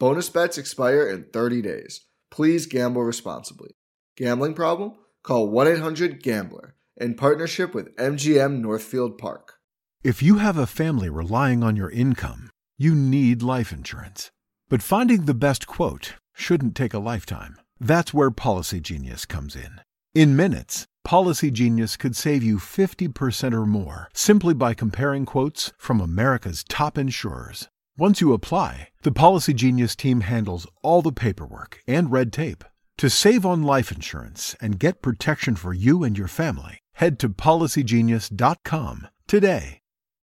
Bonus bets expire in 30 days. Please gamble responsibly. Gambling problem? Call 1 800 Gambler in partnership with MGM Northfield Park. If you have a family relying on your income, you need life insurance. But finding the best quote shouldn't take a lifetime. That's where Policygenius comes in. In minutes, Policygenius could save you 50% or more simply by comparing quotes from America's top insurers. Once you apply, the Policygenius team handles all the paperwork and red tape. To save on life insurance and get protection for you and your family, head to policygenius.com today.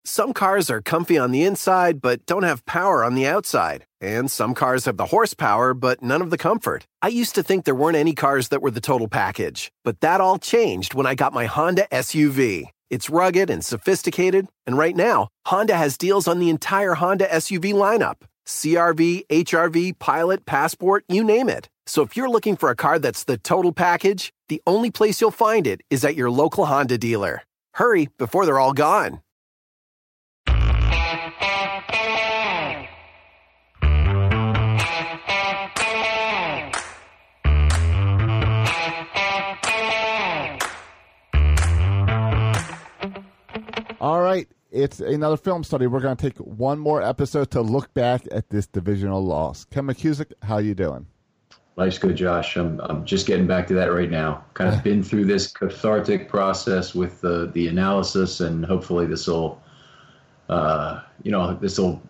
Some cars are comfy on the inside but don't have power on the outside. And some cars have the horsepower but none of the comfort. I used to think there weren't any cars that were the total package, but that all changed when I got my Honda SUV. It's rugged and sophisticated, and right now, Honda has deals on the entire Honda SUV lineup CRV, HRV, Pilot, Passport, you name it. So if you're looking for a car that's the total package, the only place you'll find it is at your local Honda dealer. Hurry before they're all gone. All right, it's another film study. We're going to take one more episode to look back at this divisional loss. Ken McKusick, how you doing? Life's good, Josh. I'm I'm just getting back to that right now. Kind of been through this cathartic process with the the analysis, and hopefully this will, uh, you know, this will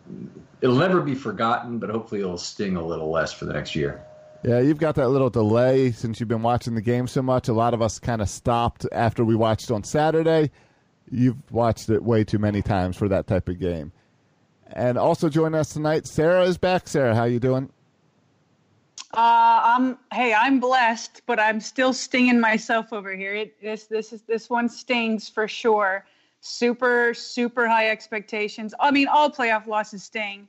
it'll never be forgotten, but hopefully it'll sting a little less for the next year. Yeah, you've got that little delay since you've been watching the game so much. A lot of us kind of stopped after we watched on Saturday you've watched it way too many times for that type of game. And also join us tonight, Sarah is back. Sarah, how you doing? Uh, I'm hey, I'm blessed, but I'm still stinging myself over here. It, this this is this one stings for sure. Super super high expectations. I mean, all playoff losses sting,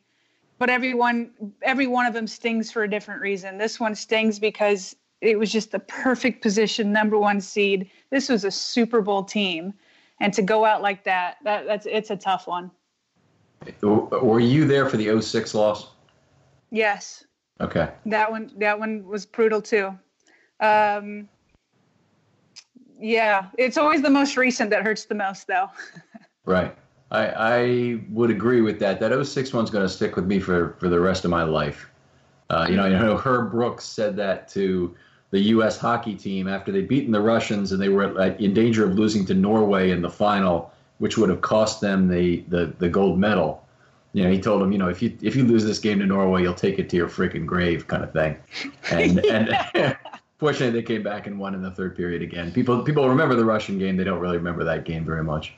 but everyone every one of them stings for a different reason. This one stings because it was just the perfect position, number one seed. This was a Super Bowl team and to go out like that, that that's it's a tough one. Were you there for the 06 loss? Yes. Okay. That one that one was brutal too. Um, yeah, it's always the most recent that hurts the most though. right. I, I would agree with that. That 06 one's going to stick with me for, for the rest of my life. Uh, you know, you know, Herb Brooks said that to the U.S. hockey team after they'd beaten the Russians and they were in danger of losing to Norway in the final, which would have cost them the, the, the gold medal. you know, he told him, you know, if you if you lose this game to Norway, you'll take it to your freaking grave, kind of thing. And and fortunately, they came back and won in the third period again. People people remember the Russian game; they don't really remember that game very much.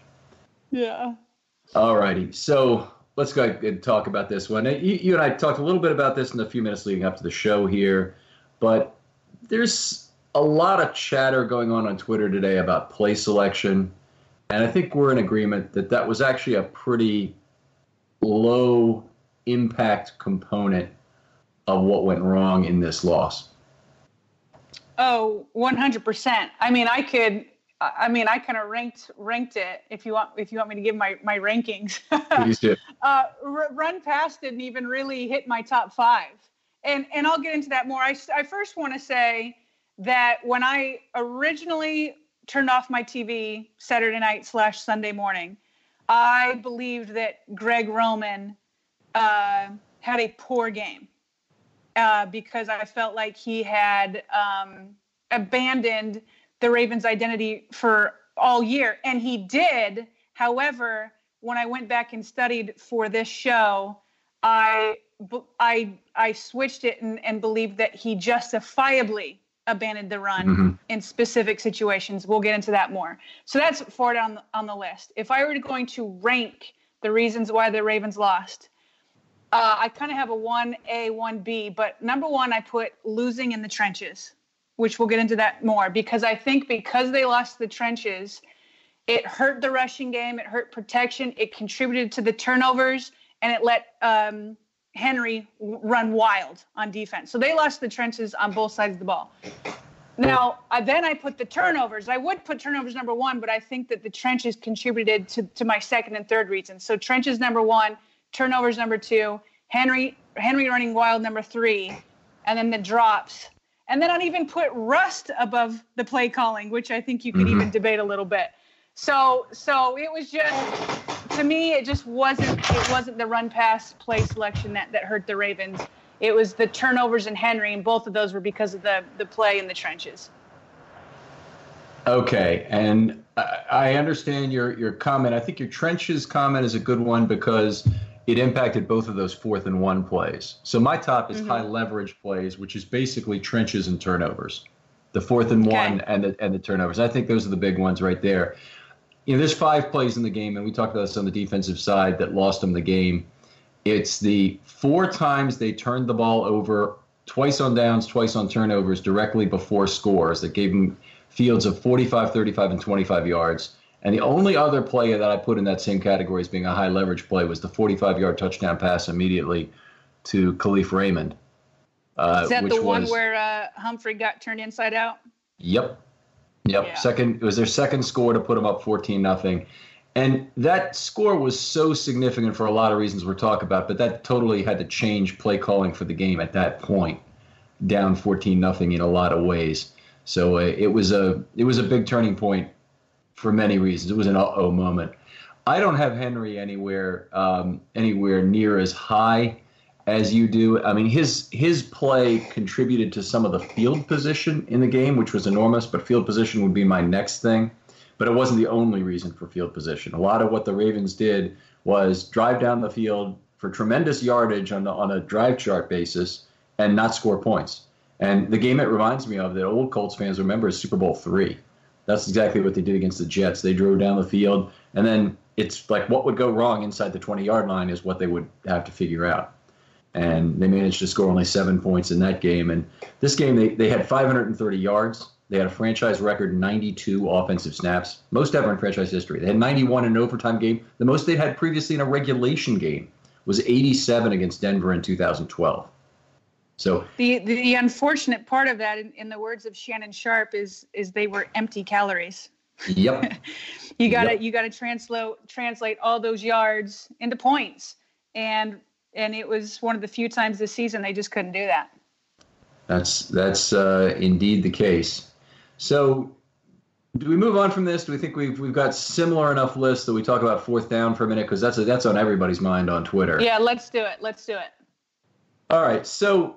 Yeah. All righty, so let's go and talk about this one. You, you and I talked a little bit about this in the few minutes leading up to the show here, but there's a lot of chatter going on on Twitter today about play selection, and I think we're in agreement that that was actually a pretty low impact component of what went wrong in this loss. Oh, 100%. I mean, I could I mean, I kind of ranked ranked it. If you want, if you want me to give my my rankings, please do. uh, r- run past didn't even really hit my top five, and and I'll get into that more. I I first want to say that when I originally turned off my TV Saturday night slash Sunday morning, I believed that Greg Roman uh, had a poor game uh, because I felt like he had um, abandoned the Ravens' identity for all year, and he did. However, when I went back and studied for this show, I I I switched it and, and believed that he justifiably abandoned the run mm-hmm. in specific situations. We'll get into that more. So that's forward on the, on the list. If I were going to rank the reasons why the Ravens lost, uh, I kind of have a one A, one B. But number one, I put losing in the trenches which we'll get into that more because I think because they lost the trenches, it hurt the rushing game, it hurt protection, it contributed to the turnovers, and it let um, Henry run wild on defense. So they lost the trenches on both sides of the ball. Now, I, then I put the turnovers. I would put turnovers number one, but I think that the trenches contributed to, to my second and third reasons. So trenches number one, turnovers number two, Henry Henry running wild number three, and then the drops and then I'd even put rust above the play calling, which I think you could mm-hmm. even debate a little bit. So so it was just to me it just wasn't it wasn't the run pass play selection that, that hurt the Ravens. It was the turnovers and Henry, and both of those were because of the the play in the trenches. Okay, and I understand your your comment. I think your trenches comment is a good one because it impacted both of those fourth and one plays. So my top is mm-hmm. high leverage plays, which is basically trenches and turnovers. The fourth and okay. one and the and the turnovers. I think those are the big ones right there. You know, there's five plays in the game, and we talked about this on the defensive side that lost them the game. It's the four times they turned the ball over, twice on downs, twice on turnovers, directly before scores that gave them fields of 45, 35, and 25 yards and the only other play that I put in that same category as being a high leverage play was the 45 yard touchdown pass immediately to Kalif Raymond. Uh, Is that the one was, where uh, Humphrey got turned inside out? Yep. Yep. Yeah. Second, it was their second score to put them up 14 nothing. And that score was so significant for a lot of reasons we're talking about, but that totally had to change play calling for the game at that point, down 14 nothing in a lot of ways. So uh, it was a it was a big turning point for many reasons. It was an uh oh moment. I don't have Henry anywhere um, anywhere near as high as you do. I mean, his his play contributed to some of the field position in the game, which was enormous. But field position would be my next thing. But it wasn't the only reason for field position. A lot of what the Ravens did was drive down the field for tremendous yardage on the, on a drive chart basis and not score points. And the game it reminds me of that old Colts fans remember is Super Bowl three. That's exactly what they did against the Jets. They drove down the field, and then it's like what would go wrong inside the 20 yard line is what they would have to figure out. And they managed to score only seven points in that game. And this game, they, they had 530 yards. They had a franchise record 92 offensive snaps, most ever in franchise history. They had 91 in an overtime game. The most they'd had previously in a regulation game was 87 against Denver in 2012. So the the unfortunate part of that, in, in the words of Shannon Sharpe, is is they were empty calories. Yep. you got to yep. you got to translate translate all those yards into points, and and it was one of the few times this season they just couldn't do that. That's that's uh, indeed the case. So, do we move on from this? Do we think we've we've got similar enough lists that we talk about fourth down for a minute because that's a, that's on everybody's mind on Twitter. Yeah, let's do it. Let's do it. All right. So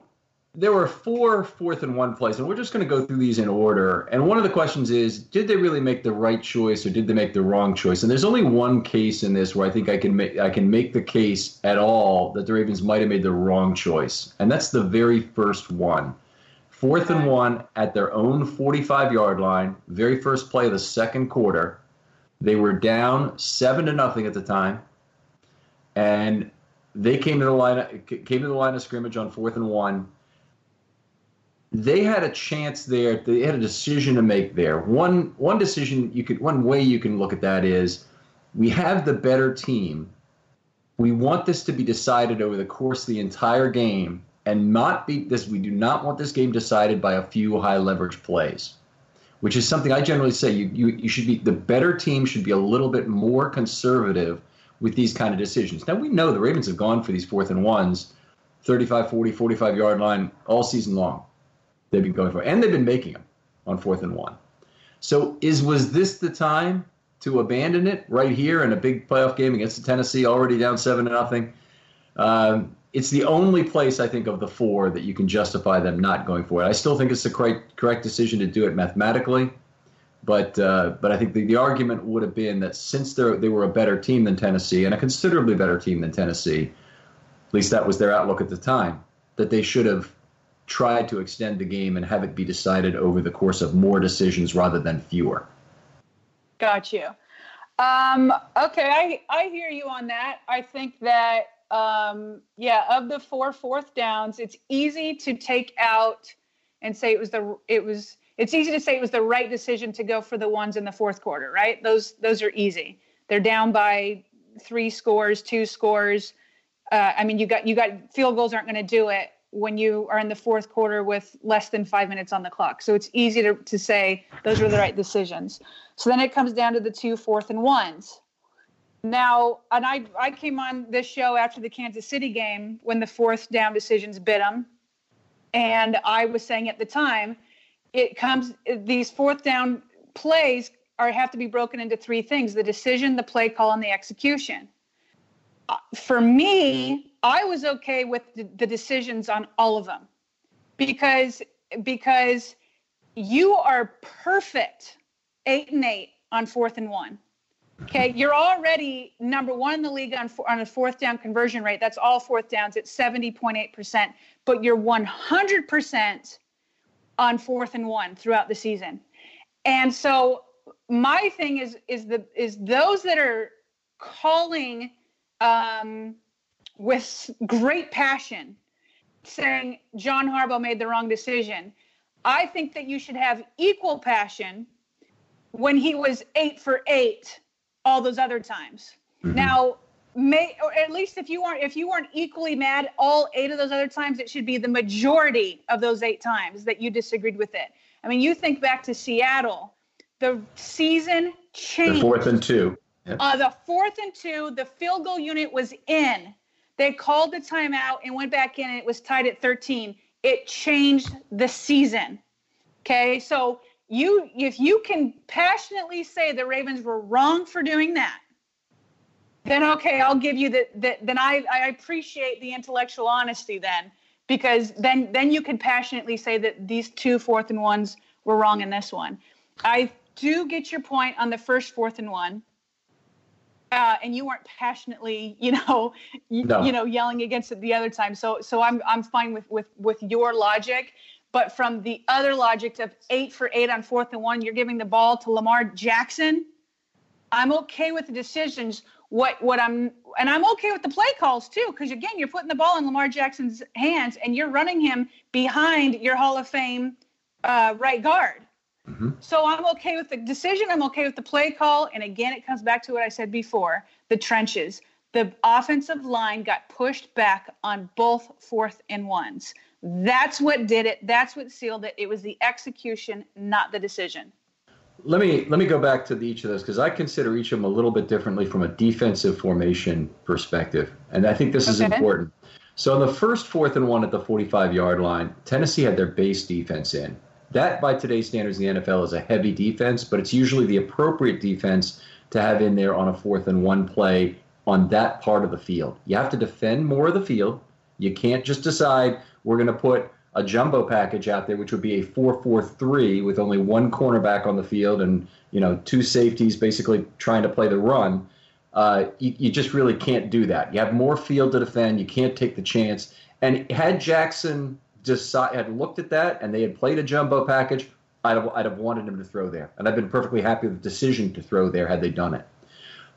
there were four fourth and one plays, and we're just going to go through these in order. And one of the questions is, did they really make the right choice, or did they make the wrong choice? And there's only one case in this where I think I can make I can make the case at all that the Ravens might have made the wrong choice, and that's the very first one. Fourth and one at their own 45 yard line, very first play of the second quarter. They were down seven to nothing at the time, and they came to the line came to the line of scrimmage on fourth and one they had a chance there. They had a decision to make there. One one decision you could one way you can look at that is we have the better team. We want this to be decided over the course of the entire game and not be this we do not want this game decided by a few high leverage plays. Which is something I generally say you, you you should be the better team should be a little bit more conservative with these kind of decisions. Now we know the Ravens have gone for these fourth and ones 35 40 45 yard line all season long they've been going for, and they've been making them on fourth and one. So is was this the time to abandon it right here in a big playoff game against Tennessee, already down seven to nothing? Um, it's the only place I think of the four that you can justify them not going for it. I still think it's the correct correct decision to do it mathematically, but uh, but I think the, the argument would have been that since they were a better team than Tennessee and a considerably better team than Tennessee, at least that was their outlook at the time, that they should have try to extend the game and have it be decided over the course of more decisions rather than fewer. Got you. Um, okay, I, I hear you on that. I think that, um, yeah, of the four fourth downs, it's easy to take out and say it was the, it was, it's easy to say it was the right decision to go for the ones in the fourth quarter, right? Those, those are easy. They're down by three scores, two scores. Uh, I mean, you got, you got field goals aren't going to do it when you are in the fourth quarter with less than five minutes on the clock. So it's easy to, to say those were the right decisions. So then it comes down to the two fourth and ones. Now, and I, I came on this show after the Kansas City game when the fourth down decisions bit them. And I was saying at the time, it comes, these fourth down plays are have to be broken into three things the decision, the play call, and the execution. Uh, for me, I was okay with the, the decisions on all of them because because you are perfect eight and eight on fourth and one. Okay, you're already number one in the league on on a fourth down conversion rate. That's all fourth downs at seventy point eight percent. But you're one hundred percent on fourth and one throughout the season. And so my thing is is the is those that are calling um, with great passion saying John Harbaugh made the wrong decision. I think that you should have equal passion when he was eight for eight all those other times. Mm-hmm. Now, may or at least if you weren't if you weren't equally mad all eight of those other times, it should be the majority of those eight times that you disagreed with it. I mean, you think back to Seattle, the season changed. The fourth and two. Yep. Uh, the fourth and two, the field goal unit was in. They called the timeout and went back in, and it was tied at 13. It changed the season. Okay, so you if you can passionately say the Ravens were wrong for doing that, then okay, I'll give you that. That then I I appreciate the intellectual honesty then because then then you can passionately say that these two fourth and ones were wrong in this one. I do get your point on the first fourth and one uh, and you weren't passionately, you know, no. you know, yelling against it the other time. So, so I'm I'm fine with with with your logic. But from the other logic of eight for eight on fourth and one, you're giving the ball to Lamar Jackson. I'm okay with the decisions. What what I'm and I'm okay with the play calls too, because again, you're putting the ball in Lamar Jackson's hands and you're running him behind your Hall of Fame uh, right guard. Mm-hmm. So I'm okay with the decision. I'm okay with the play call. And again, it comes back to what I said before the trenches. The offensive line got pushed back on both fourth and ones. That's what did it. That's what sealed it. It was the execution, not the decision. Let me let me go back to the, each of those because I consider each of them a little bit differently from a defensive formation perspective, and I think this is important. So in the first fourth and one at the 45 yard line, Tennessee had their base defense in. That, by today's standards the NFL, is a heavy defense, but it's usually the appropriate defense to have in there on a fourth and one play on that part of the field. You have to defend more of the field. You can't just decide we're going to put a jumbo package out there, which would be a 4-4-3 with only one cornerback on the field and you know two safeties basically trying to play the run. Uh, you, you just really can't do that. You have more field to defend. You can't take the chance. And had Jackson decide, had looked at that and they had played a jumbo package, I'd have, I'd have wanted him to throw there. And I've been perfectly happy with the decision to throw there had they done it.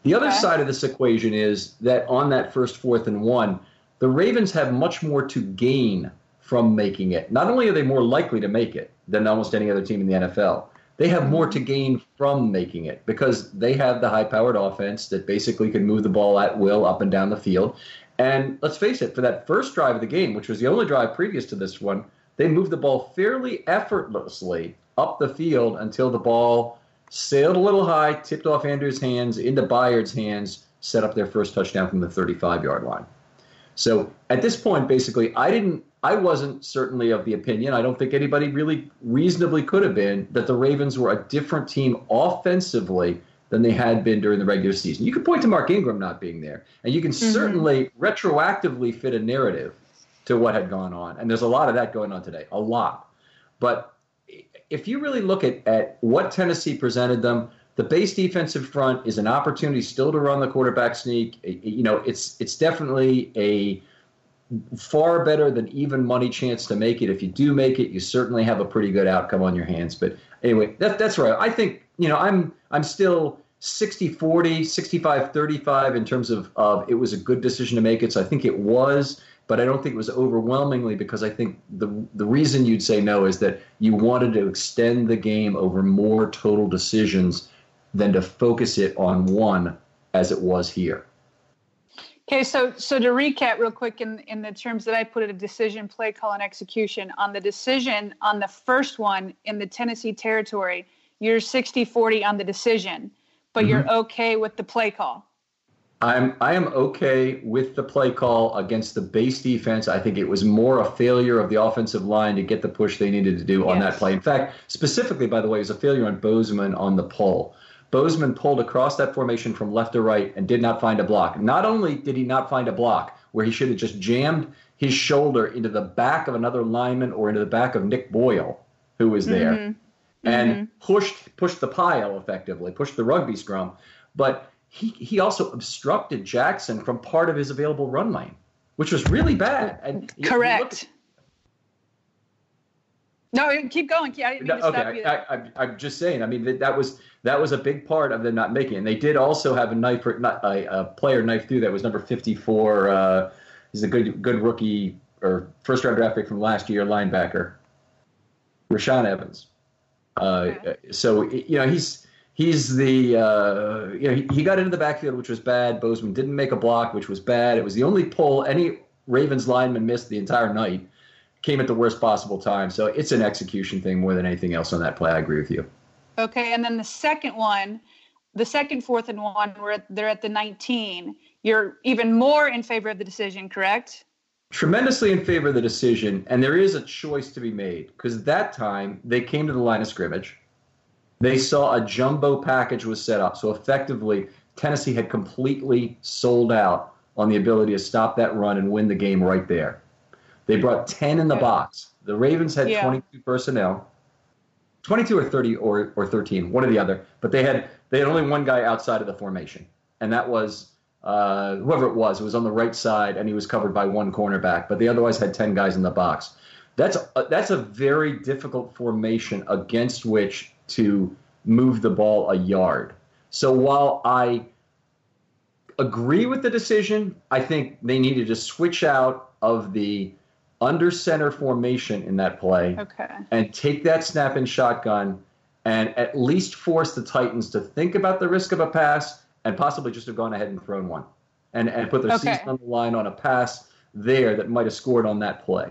The other okay. side of this equation is that on that first fourth and one, the Ravens have much more to gain from making it. Not only are they more likely to make it than almost any other team in the NFL, they have more to gain from making it because they have the high powered offense that basically can move the ball at will up and down the field. And let's face it, for that first drive of the game, which was the only drive previous to this one, they moved the ball fairly effortlessly up the field until the ball sailed a little high, tipped off Andrews' hands into Byard's hands, set up their first touchdown from the 35 yard line. So at this point, basically, I didn't I wasn't certainly of the opinion, I don't think anybody really reasonably could have been, that the Ravens were a different team offensively than they had been during the regular season. You could point to Mark Ingram not being there, and you can mm-hmm. certainly retroactively fit a narrative to what had gone on. And there's a lot of that going on today, a lot. But if you really look at, at what Tennessee presented them, the base defensive front is an opportunity still to run the quarterback sneak. You know, it's it's definitely a far better than even money chance to make it. If you do make it, you certainly have a pretty good outcome on your hands. But anyway, that, that's right. I think, you know, I'm I'm still 60 40, 65 35 in terms of, of it was a good decision to make it. So I think it was, but I don't think it was overwhelmingly because I think the the reason you'd say no is that you wanted to extend the game over more total decisions than to focus it on one as it was here. Okay, so so to recap real quick in in the terms that I put it, a decision, play call, and execution. On the decision, on the first one in the Tennessee territory, you're 60-40 on the decision, but mm-hmm. you're okay with the play call. I'm I am okay with the play call against the base defense. I think it was more a failure of the offensive line to get the push they needed to do on yes. that play. In fact, specifically, by the way, it was a failure on Bozeman on the pull. Bozeman pulled across that formation from left to right and did not find a block. Not only did he not find a block where he should have just jammed his shoulder into the back of another lineman or into the back of Nick Boyle, who was there, mm-hmm. and mm-hmm. pushed pushed the pile effectively, pushed the rugby scrum, but he, he also obstructed Jackson from part of his available run lane, which was really bad. And Correct. No, keep going. I didn't mean to okay, stop you I, I, am just saying. I mean, that, that was that was a big part of them not making. it. And they did also have a knife, not a, a player knife through that was number 54. Uh, he's a good good rookie or first round draft pick from last year, linebacker, Rashaan Evans. Uh, okay. So you know he's he's the uh, you know he, he got into the backfield, which was bad. Bozeman didn't make a block, which was bad. It was the only pull any Ravens lineman missed the entire night came at the worst possible time. So it's an execution thing more than anything else on that play. I agree with you. Okay, and then the second one, the second fourth and one, where they're at the 19. You're even more in favor of the decision, correct? Tremendously in favor of the decision, and there is a choice to be made because that time they came to the line of scrimmage. They saw a jumbo package was set up, so effectively Tennessee had completely sold out on the ability to stop that run and win the game right there. They brought 10 in the box. The Ravens had yeah. 22 personnel. 22 or 30 or, or 13, one or the other. But they had they had only one guy outside of the formation, and that was uh, whoever it was. It was on the right side, and he was covered by one cornerback. But they otherwise had 10 guys in the box. That's a, that's a very difficult formation against which to move the ball a yard. So while I agree with the decision, I think they needed to switch out of the under center formation in that play okay. and take that snap in shotgun and at least force the Titans to think about the risk of a pass and possibly just have gone ahead and thrown one and, and put their okay. season on the line on a pass there that might have scored on that play.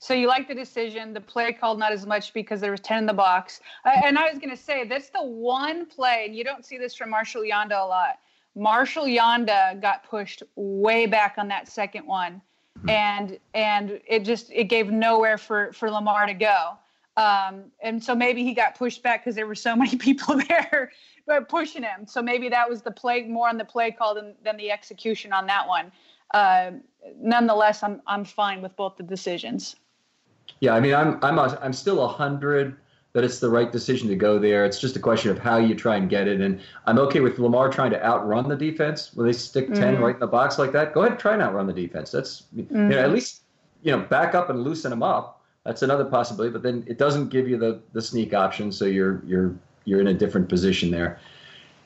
So you like the decision, the play called not as much because there was 10 in the box. Uh, and I was going to say, that's the one play, and you don't see this from Marshall Yanda a lot. Marshall Yanda got pushed way back on that second one. And and it just it gave nowhere for for Lamar to go. Um, and so maybe he got pushed back because there were so many people there pushing him. So maybe that was the play more on the play call than, than the execution on that one. Uh, nonetheless, I'm I'm fine with both the decisions. Yeah, I mean, I'm I'm a, I'm still a hundred that it's the right decision to go there. It's just a question of how you try and get it. And I'm okay with Lamar trying to outrun the defense when they stick 10 Mhm. right in the box like that. Go ahead and try and outrun the defense. That's you know Mhm. at least you know back up and loosen them up. That's another possibility. But then it doesn't give you the the sneak option, so you're you're you're in a different position there.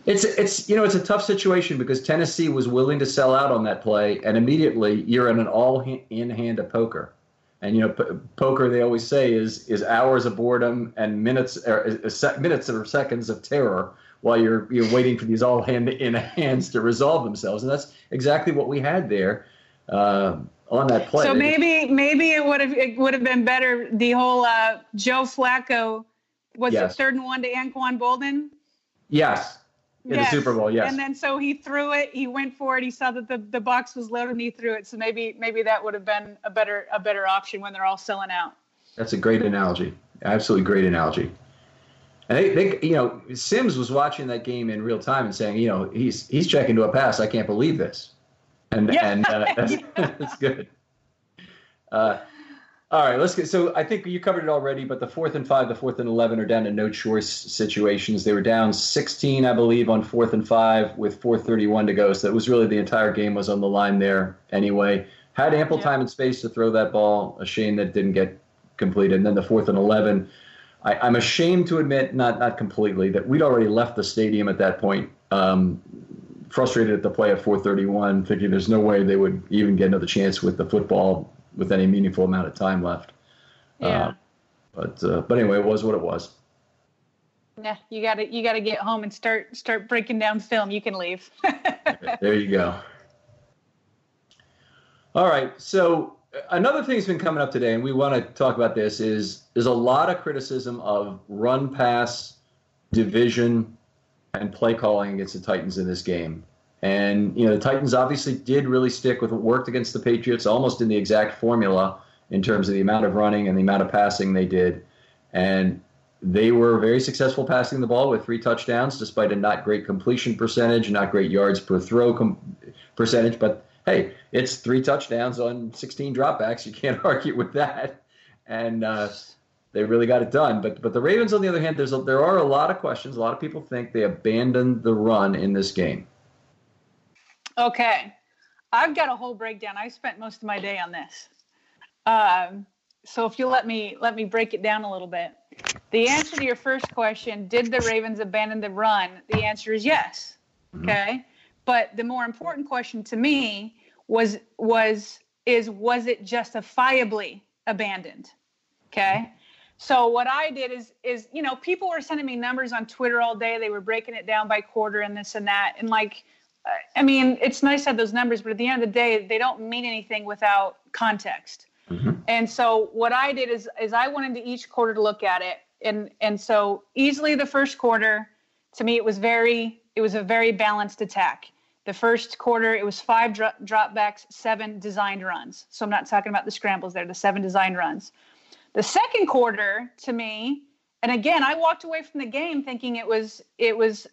It's it's you know it's a tough situation because Tennessee was willing to sell out on that play, and immediately you're in an all in hand of poker. And you know, p- poker they always say is is hours of boredom and minutes or uh, sec- minutes or seconds of terror while you're you're waiting for these all hand in hands to resolve themselves, and that's exactly what we had there uh, on that play. So maybe maybe it would have it would have been better the whole uh, Joe Flacco was Yes. it third and one to Anquan Boldin? yes, in Yes. the Super Bowl, yes. And then so he threw it. He went for it. He saw that the, the box was loaded and he threw it. So maybe maybe that would have been a better a better option when they're all selling out. That's a great analogy. Absolutely great analogy. And they, they, you know, Simms was watching that game in real time and saying, you know, he's he's checking to a pass. I can't believe this. And Yeah. and uh, that's, that's good. Uh, all right, let's get. So I think you covered it already, but the fourth and five, the fourth and eleven are down to no choice situations. They were down 16, I believe, on fourth and five with 4:31 to go. So it was really the entire game was on the line there anyway. Had ample Yeah. time and space to throw that ball. A shame that didn't get completed. And then the fourth and 11. I, I'm ashamed to admit, not not completely, that we'd already left the stadium at that point. Um, frustrated at the play at 4:31, thinking there's no way they would even get another chance with the football with any meaningful amount of time left. Yeah. Uh, but uh, but anyway, it was what it was. yeah. You gotta you gotta get home and start start breaking down film. You can leave. There you go. All right. So uh, another thing that's been coming up today, and we want to talk about this, is there's a lot of criticism of run pass division and play calling against the Titans in this game. And you know, the Titans obviously did really stick with what worked against the Patriots, almost in the exact formula in terms of the amount of running and the amount of passing they did. And they were very successful passing the ball with three touchdowns, despite a not great completion percentage, not great yards per throw com- percentage. But hey, it's three touchdowns on 16 dropbacks. You can't argue with that. And uh, they really got it done. But but the Ravens, on the other hand, there's a, there are a lot of questions. A lot of people think they abandoned the run in this game. Okay. I've got a whole breakdown. I spent most of my day on this. Um, so if you let me let me break it down a little bit. The answer to your first question, did the Ravens abandon the run? The answer is yes. Okay? But the more important question to me was was is was it justifiably abandoned? Okay? So what I did is is you know people were sending me numbers on Twitter all day. They were breaking it down by quarter and this and that and like I mean it's nice to have those numbers, but at the end of the day they don't mean anything without context. Mm-hmm. And so what I did is is I went into each quarter to look at it and and so easily the first quarter to me it was very it was a very balanced attack. The first quarter it was five dro- dropbacks, seven designed runs. So I'm not talking about the scrambles there, the seven designed runs. The second quarter, to me, and again, I walked away from the game thinking it was it was,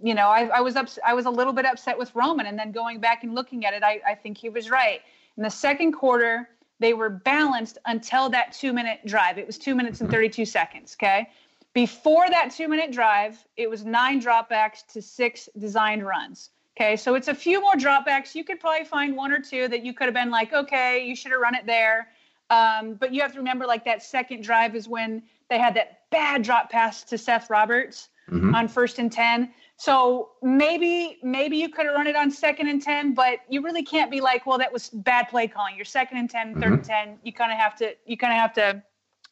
you know, I, I was ups- I was a little bit upset with Roman, and then going back and looking at it, I, I think he was right. In the second quarter, they were balanced until that two minute drive. It was two minutes and 32 seconds. Okay. Before that two minute drive, it was nine dropbacks to six designed runs. Okay. So it's a few more dropbacks. You could probably find one or two that you could have been like, okay, you should have run it there. Um, but you have to remember, like that second drive is when they had that bad drop pass to Seth Roberts on first and ten. So maybe maybe you could have run it on second and ten, but you really can't be like, well, that was bad play calling. You're second and 10 third and mm-hmm. ten. You kind of have to you kind of have to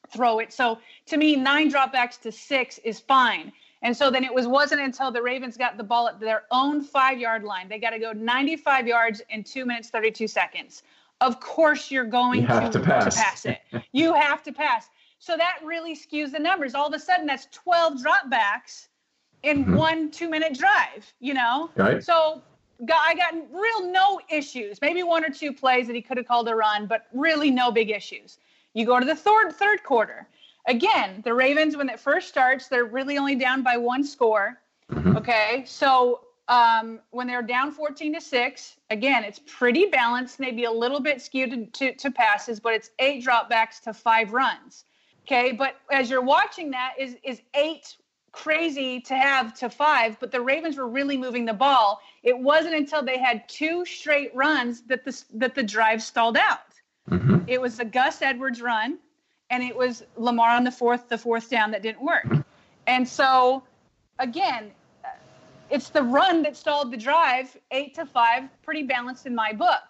throw it. So to me, nine dropbacks to six is fine. And so then it was wasn't until the Ravens got the ball at their own five yard line. They got to go 95 yards in two minutes 32 seconds. Of course, you're going You have to, to pass. pass it. you have to pass. So that really skews the numbers. All of a sudden, that's 12 dropbacks in one two minute drive. You know. Right. So got, I got real no issues. Maybe one or two plays that he could have called a run, but really no big issues. You go to the third third quarter. Again, the Ravens when it first starts, they're really only down by one score. Okay, so um, when they're down 14 to 6, again, it's pretty balanced, maybe a little bit skewed to, to, to passes, but it's eight dropbacks to five runs. Okay. But as you're watching that, is is eight crazy to have to five, but the Ravens were really moving the ball. It wasn't until they had two straight runs that the that the drive stalled out. Mm-hmm. It was a Gus Edwards run, and it was Lamar on the fourth, the fourth down that didn't work. And so, again, it's the run that stalled the drive, eight to five, pretty balanced in my book.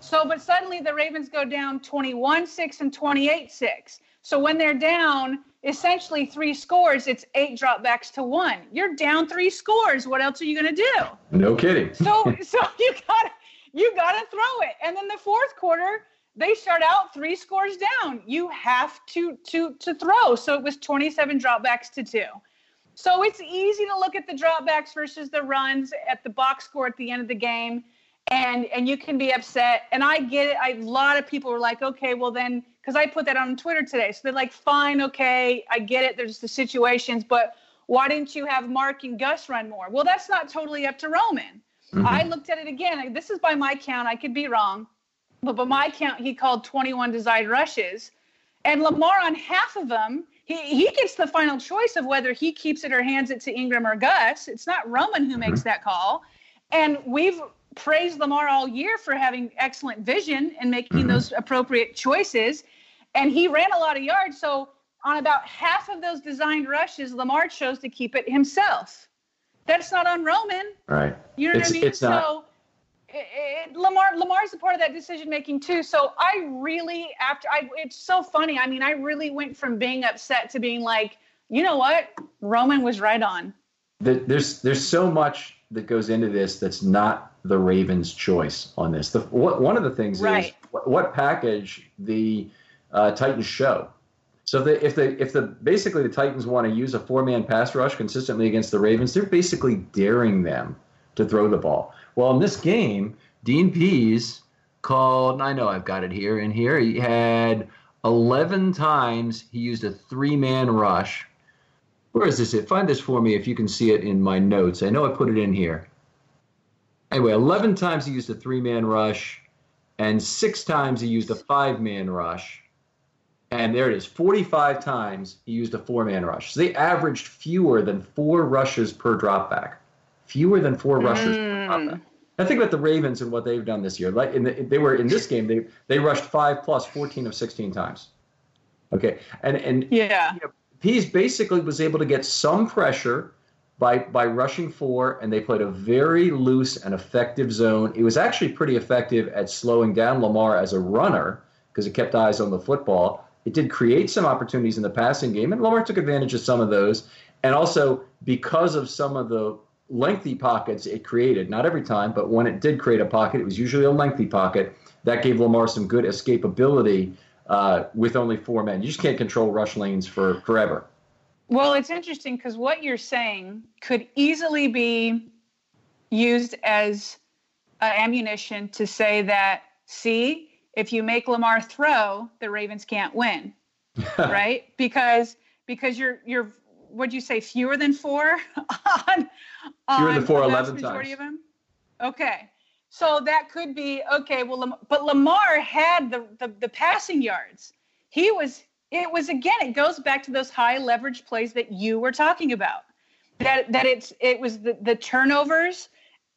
So, but suddenly the Ravens go down 21 6 and 28 6. So when they're down essentially three scores, it's eight dropbacks to one. You're down three scores. What else are you going to do? No kidding. so, so you got to you got to throw it. And then the fourth quarter, they start out three scores down. You have to to to throw. So it was 27 dropbacks to two. So it's easy to look at the dropbacks versus the runs at the box score at the end of the game, and and you can be upset. And I get it. I, a lot of people were like, okay, well then, because I put that on Twitter today. So they're like, fine, okay, I get it. There's the situations, but why didn't you have Mark and Gus run more? Well, that's not totally up to Roman. Mm-hmm. I looked at it again. This is by my count. I could be wrong, but by my count, he called 21 designed rushes, and Lamar on half of them he, he gets the final choice of whether he keeps it or hands it to Ingram or Gus. It's not Roman who makes mm-hmm. that call. And we've praised Lamar all year for having excellent vision and making mm-hmm. those appropriate choices. And he ran a lot of yards. So on about half of those designed rushes, Lamar chose to keep it himself. That's not on Roman. Right. You know it's, what I mean? It's not. So it, it, Lamar Lamar's a part of that decision making too. So I really after I it's so funny. I mean, I really went from being upset to being like, you know what, Roman was right on. There's there's so much that goes into this that's not the Ravens' choice on this. The what, one of the things right. is what, what, package the uh, Titans show. So the, if the if the basically the Titans want to use a four man pass rush consistently against the Ravens, they're basically daring them to throw the ball. Well, in this game, Dean Pees called, I know I've got it here in here. He had 11 times he used a three man rush. Where is this? It? Find this for me if you can see it in my notes. I know I put it in here. Anyway, 11 times he used a three man rush, and six times he used a five man rush. And there it is 45 times he used a four man rush. So they averaged fewer than four rushes per dropback fewer than four rushers. Mm. I think about the Ravens and what they've done this year. Like in the, they were in this game, they they rushed five plus fourteen of sixteen times. Okay, and and yeah, you know, basically was able to get some pressure by by rushing four, and they played a very loose and effective zone. It was actually pretty effective at slowing down Lamar as a runner because it kept eyes on the football. It did create some opportunities in the passing game, and Lamar took advantage of some of those. And also because of some of the lengthy pockets it created. Not every time, but when it did create a pocket, it was usually a lengthy pocket. That gave Lamar some good escapability uh, with only four men. You just can't control rush lanes for forever. Well, it's interesting because what you're saying could easily be used as uh, ammunition to say that, see, if you make Lamar throw, the Ravens can't win, right? Because because you're you're what would you say fewer than four on, fewer than four, 11 times. Of them? Okay. So that could be okay. Well, but Lamar had the, the, the passing yards. He was, it was again, it goes back to those high leverage plays that you were talking about. That, that it's, it was the, the turnovers.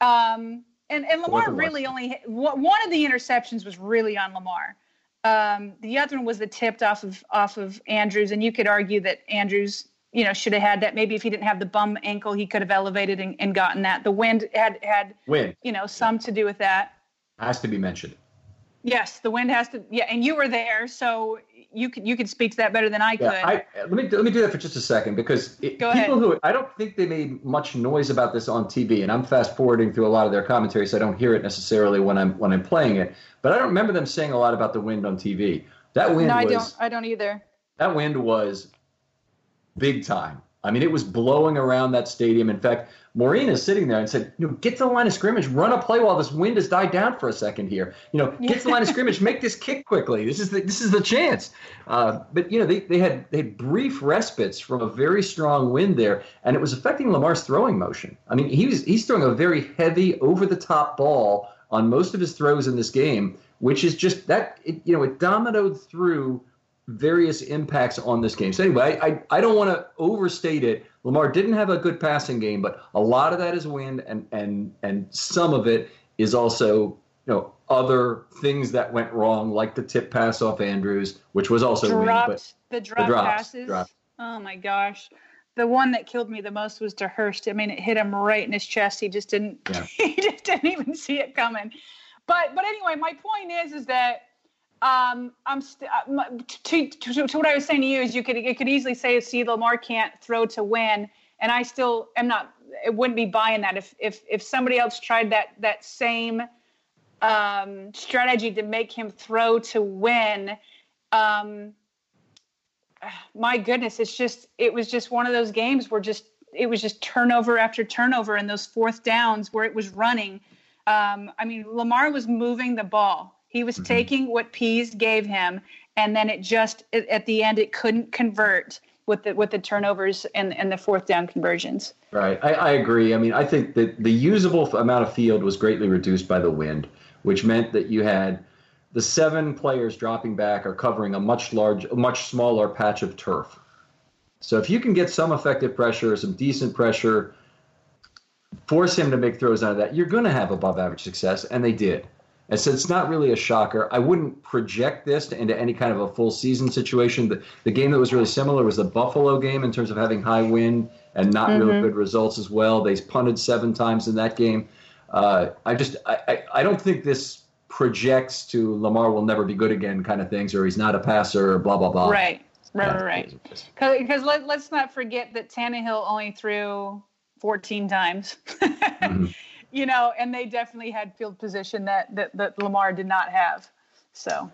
Um, and, and Lamar really only, one of the interceptions was really on Lamar. Um, the other one was the tipped off of off of Andrews, and you could argue that Andrews you know, should have had that. Maybe if he didn't have the bum ankle, he could have elevated and, and gotten that. The wind had had wind, you know, some to do with that. Has to be mentioned. Yes, the wind has to. Yeah, and you were there, so you could you could speak to that better than I could. Yeah, I, let me let me do that for just a second because it, people ahead. who I don't think they made much noise about this on TV, and I'm fast forwarding through a lot of their commentary, so I don't hear it necessarily when I'm when I'm playing it. But I don't remember them saying a lot about the wind on TV. That wind no, was, I don't. I don't either. That wind was big time. I mean, it was blowing around that stadium. In fact, Maureen is sitting there and said, you know, get to the line of scrimmage, run a play while this wind has died down for a second here. You know, get to the line of scrimmage, make this kick quickly. This is the this is the chance. Uh, but you know, they, they had they had brief respites from a very strong wind there, and it was affecting Lamar's throwing motion. I mean, he was he's throwing a very heavy, over the top ball on most of his throws in this game, which is just that it, you know it dominoed through various impacts on this game. So anyway, I, I, I don't want to overstate it. Lamar didn't have a good passing game, but a lot of that is wind, and and and some of it is also you know other things that went wrong, like the tip pass off Andrews, which was also dropped, wind, the drop the drops, passes. Oh my gosh. The one that killed me the most was to Hurst. I mean, it hit him right in his chest. He just didn't. Yeah. He just didn't even see it coming. But but anyway, my point is is that um, I'm st- uh, to, to, to what I was saying to you is you could it could easily say see Lamar can't throw to win, and I still am not. It wouldn't be buying that if if if somebody else tried that that same um, strategy to make him throw to win. Um, my goodness, it's just it was just one of those games where just it was just turnover after turnover and those fourth downs where it was running. Um, I mean, Lamar was moving the ball. He was mm-hmm. taking what Pees gave him, and then it just it, at the end it couldn't convert with the with the turnovers and and the fourth down conversions. Right, I, I agree. I mean, I think that the usable amount of field was greatly reduced by the wind, which meant that you had the seven players dropping back are covering a much large, much smaller patch of turf. So if you can get some effective pressure, some decent pressure, force him to make throws out of that, you're going to have above average success, and they did. And so it's not really a shocker. I wouldn't project this to, into any kind of a full season situation. The, the game that was really similar was the Buffalo game in terms of having high wind and not really good results as well. They punted seven times in that game. Uh, I just I, I, I don't think this projects to Lamar will never be good again kind of things, or he's not a passer, or blah blah blah. Right, right, right. Because let, let's not forget that Tannehill only threw 14 times. You know, and they definitely had field position that, that that Lamar did not have. So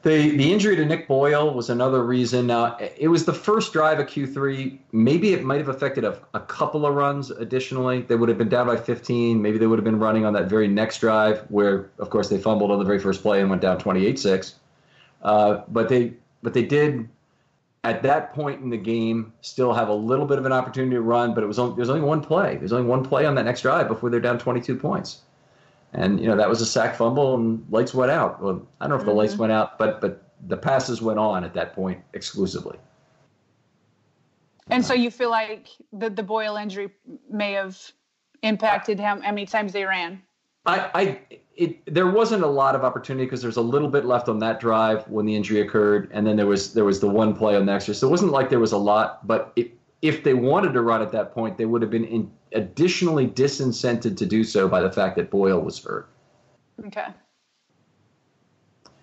The the injury to Nick Boyle was another reason. Now it was the first drive of Q3. Maybe it might have affected a, a couple of runs. Additionally, they would have been down by 15. Maybe they would have been running on that very next drive, where of course they fumbled on the very first play and went down 28-6. Uh, but they but they did at that point in the game still have a little bit of an opportunity to run. But it was only, there was only one play. There's only one play on that next drive before they're down 22 points. And you know that was a sack fumble, and lights went out. Well, I don't know if the lights mm-hmm. went out, but but the passes went on at that point exclusively. and so you feel like the the Boyle injury may have impacted him how many times they ran. I, I it there wasn't a lot of opportunity because there's a little bit left on that drive when the injury occurred, and then there was there was the one play on the extra. So it wasn't like there was a lot, but it, if they wanted to run at that point, they would have been in, additionally disincented to do so by the fact that Boyle was hurt. Okay.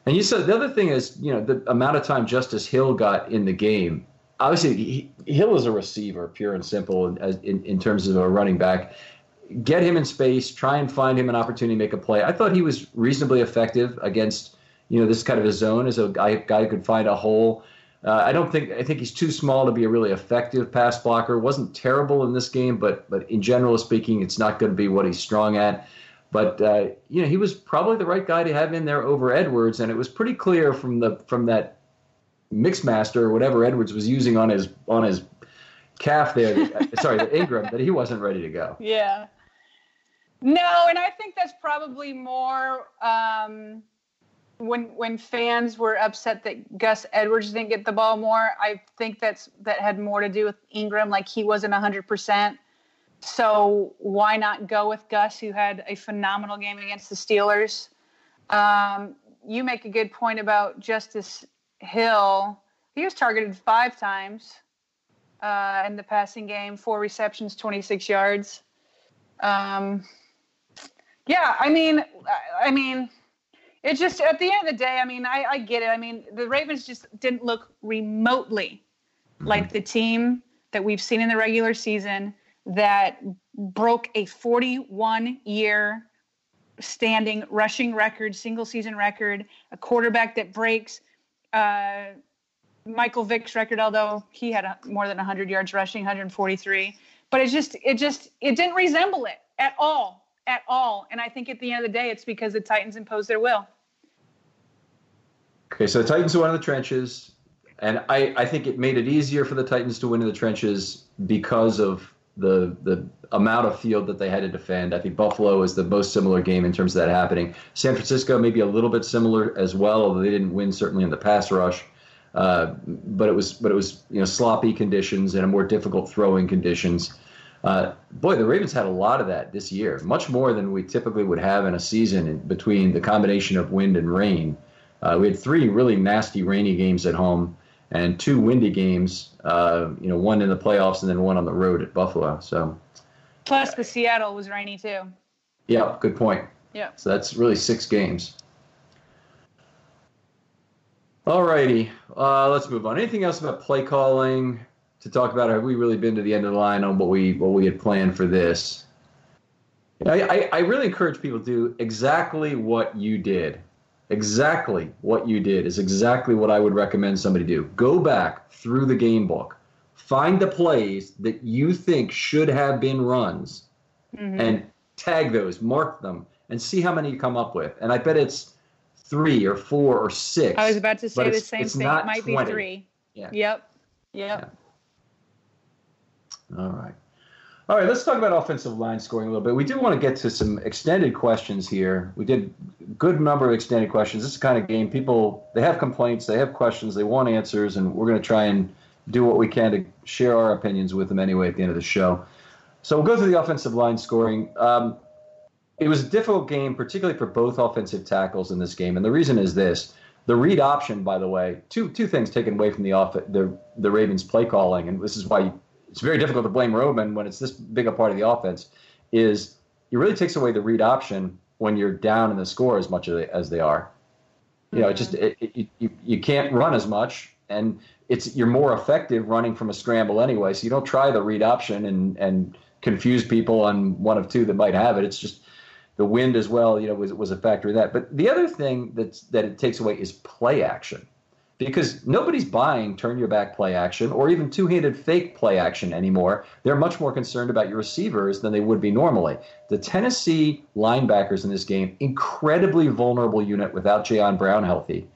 And you said the other thing is, you know, the amount of time Justice Hill got in the game. Obviously, he, Hill is a receiver, pure and simple, in, in, in terms of a running back. Get him in space, try and find him an opportunity to make a play. I thought he was reasonably effective against, you know, this kind of a zone as a guy, guy who could find a hole. Uh, I don't think I think he's too small to be a really effective pass blocker. wasn't terrible in this game, but but in general speaking, it's not going to be what he's strong at. But uh, you know, he was probably the right guy to have in there over Edwards, and it was pretty clear from the from that mix master or whatever Edwards was using on his on his calf there. Sorry, the Ingram that he wasn't ready to go. Yeah. No, and I think that's probably more um, when when fans were upset that Gus Edwards didn't get the ball more. I think that's that had more to do with Ingram, like he wasn't hundred percent. So why not go with Gus, who had a phenomenal game against the Steelers? Um, you make a good point about Justice Hill. He was targeted five times uh, in the passing game, four receptions, 26 yards. Um, yeah, I mean, I- mean, it just at the end of the day, I mean, I, I get it. I mean, the Ravens just didn't look remotely like the team that we've seen in the regular season that broke a 41 year standing rushing record, single season record, a quarterback that breaks uh, Michael Vick's record, although he had a, more than 100 yards rushing, 143. But it just, it just, it didn't resemble it at all, at all. And I think at the end of the day, it's because the Titans imposed their will. Okay, so the Titans won in the trenches, and I, I think it made it easier for the Titans to win in the trenches because of the the amount of field that they had to defend. I think Buffalo is the most similar game in terms of that happening. San Francisco maybe a little bit similar as well, although they didn't win certainly in the pass rush. Uh, but it was but it was you know sloppy conditions and a more difficult throwing conditions. Uh, boy, the Ravens had a lot of that this year, much more than we typically would have in a season between the combination of wind and rain. Uh, we had three really nasty rainy games at home and two windy games. Uh, you know, one in the playoffs and then one on the road at Buffalo. So, plus the Seattle was rainy too. Yeah, good point. Yeah. So that's really six games. All righty, uh, let's move on. Anything else about play calling to talk about? Have we really been to the end of the line on what we what we had planned for this? I, I, I really encourage people to do exactly what you did. Exactly what you did is exactly what I would recommend somebody do. Go back through the game book, find the plays that you think should have been runs, mm-hmm. and tag those, mark them, and see how many you come up with. And I bet it's three or four or six. I was about to say the same thing. It might 20. be three. Yeah. Yep. Yep. Yeah. All right. All right, let's talk about offensive line scoring a little bit. We do want to get to some extended questions here. We did good number of extended questions. This is kind of game people they have complaints, they have questions, they want answers, and we're going to try and do what we can to share our opinions with them anyway at the end of the show. So we'll go through the offensive line scoring. Um, it was a difficult game, particularly for both offensive tackles in this game, and the reason is this: the read option. By the way, two two things taken away from the off the the Ravens play calling, and this is why it's very difficult to blame Roman when it's this big a part of the offense. Is it really takes away the read option when you're down in the score as much as they are. You know, it just it, it, you you can't run as much, and it's you're more effective running from a scramble anyway. So you don't try the read option and and confuse people on one of two that might have it. It's just the wind as well, you know, was was a factor in that. But the other thing that's that it takes away is play action. Because nobody's buying turn your back play action or even two handed fake play action anymore. They're much more concerned about your receivers than they would be normally. The Tennessee linebackers in this game, incredibly vulnerable unit without Jayon Brown healthy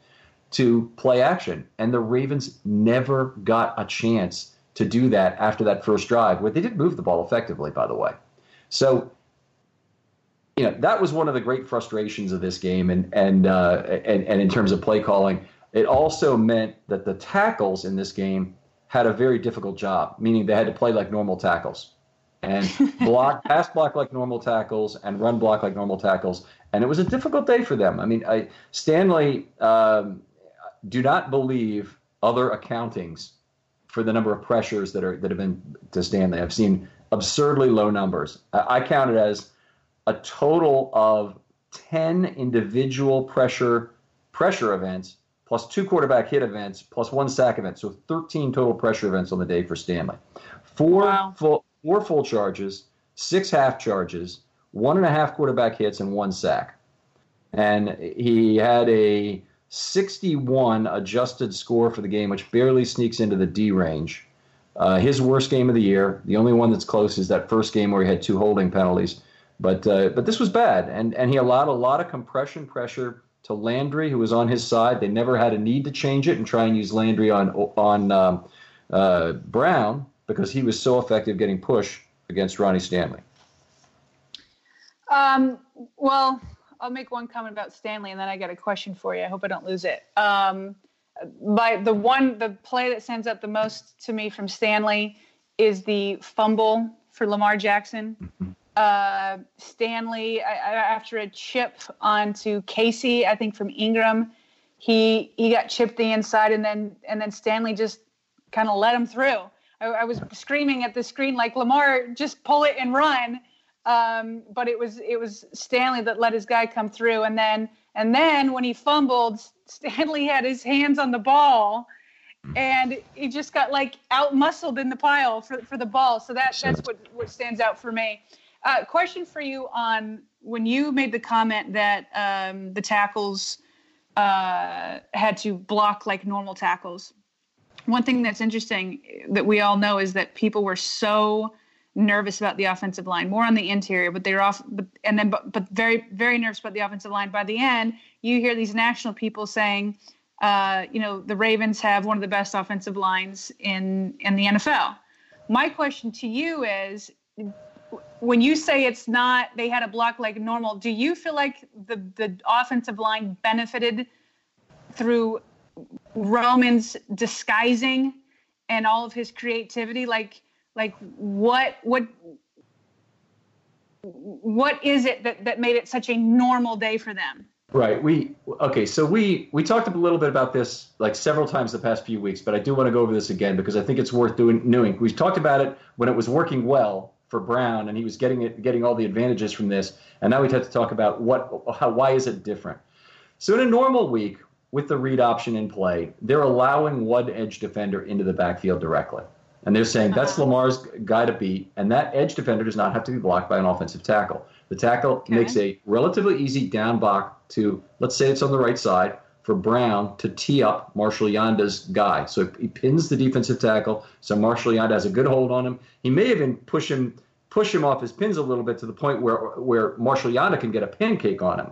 to play action. And the Ravens never got a chance to do that after that first drive, where they did move the ball effectively, by the way. So you know that was one of the great frustrations of this game, and and uh, and, and in terms of play calling, it also meant that the tackles in this game had a very difficult job, meaning they had to play like normal tackles and block, pass block like normal tackles, and run block like normal tackles, and it was a difficult day for them. I mean, I, Stanley, um, do not believe other accountings for the number of pressures that are that have been to Stanley. I've seen absurdly low numbers. I, I counted as a total of 10 individual pressure pressure events plus two quarterback hit events plus one sack event. So 13 total pressure events on the day for Stanley. Four wow. full four full charges, six half charges, one and a half quarterback hits, and one sack. And he had a 61 adjusted score for the game, which barely sneaks into the D range. Uh, his worst game of the year. The only one that's close is that first game where he had two holding penalties. But uh, but this was bad, and and he allowed a lot of compression pressure to Landry, who was on his side. They never had a need to change it and try and use Landry on on um, uh, Brown because he was so effective getting push against Ronnie Stanley. Um, well, I'll make one comment about Stanley, and then I got a question for you. I hope I don't lose it. Um, by the one, the play that stands out the most to me from Stanley is the fumble for Lamar Jackson. Uh, Stanley I, after a chip onto Casey, I think from Ingram. He he got chipped the inside, and then and then Stanley just kind of let him through. I, I, was screaming at the screen like Lamar, just pull it and run. Um, but it was it was Stanley that let his guy come through, and then and then when he fumbled, Stanley had his hands on the ball, and he just got like out muscled in the pile for for the ball. So that that's what what stands out for me. Uh, question for you on when you made the comment that um, the tackles uh, had to block like normal tackles. one thing that's interesting that we all know is that people were so nervous about the offensive line, more on the interior, but they were off, but, and then, but, but very, very nervous about the offensive line. By the end, you hear these national people saying, uh, you know, the Ravens have one of the best offensive lines in in the NFL. My question to you is, when you say it's not, they had a block like normal. Do you feel like the the offensive line benefited through Roman's disguising and all of his creativity? Like, like what what what is it that that made it such a normal day for them? Right. We okay. So we we talked a little bit about this like several times the past few weeks, but I do want to go over this again because I think it's worth doing. Knowing we've talked about it when it was working well for Brown and he was getting it, getting all the advantages from this, and now we have to talk about what how why is it different. So in a normal week with the read option in play, they're allowing one edge defender into the backfield directly. And they're saying that's uh-huh. Lamar's guy to beat, and that edge defender does not have to be blocked by an offensive tackle. The tackle okay. makes a relatively easy down block to, let's say it's on the right side, for Brown to tee up Marshal Yanda's guy. So he pins the defensive tackle. So Marshal Yanda has a good hold on him. He may even push him push him off his pins a little bit to the point where where Marshal Yanda can get a pancake on him.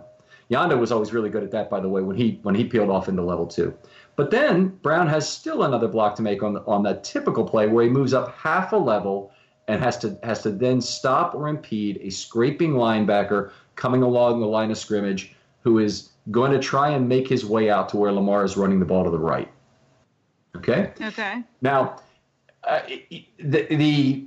Yanda was always really good at that, by the way, when he when he peeled off into level two. But then Brown has still another block to make on the, on that typical play where he moves up half a level and has to has to then stop or impede a scraping linebacker coming along the line of scrimmage who is going to try and make his way out to where Lamar is running the ball to the right. Okay. Okay. Now, uh, the the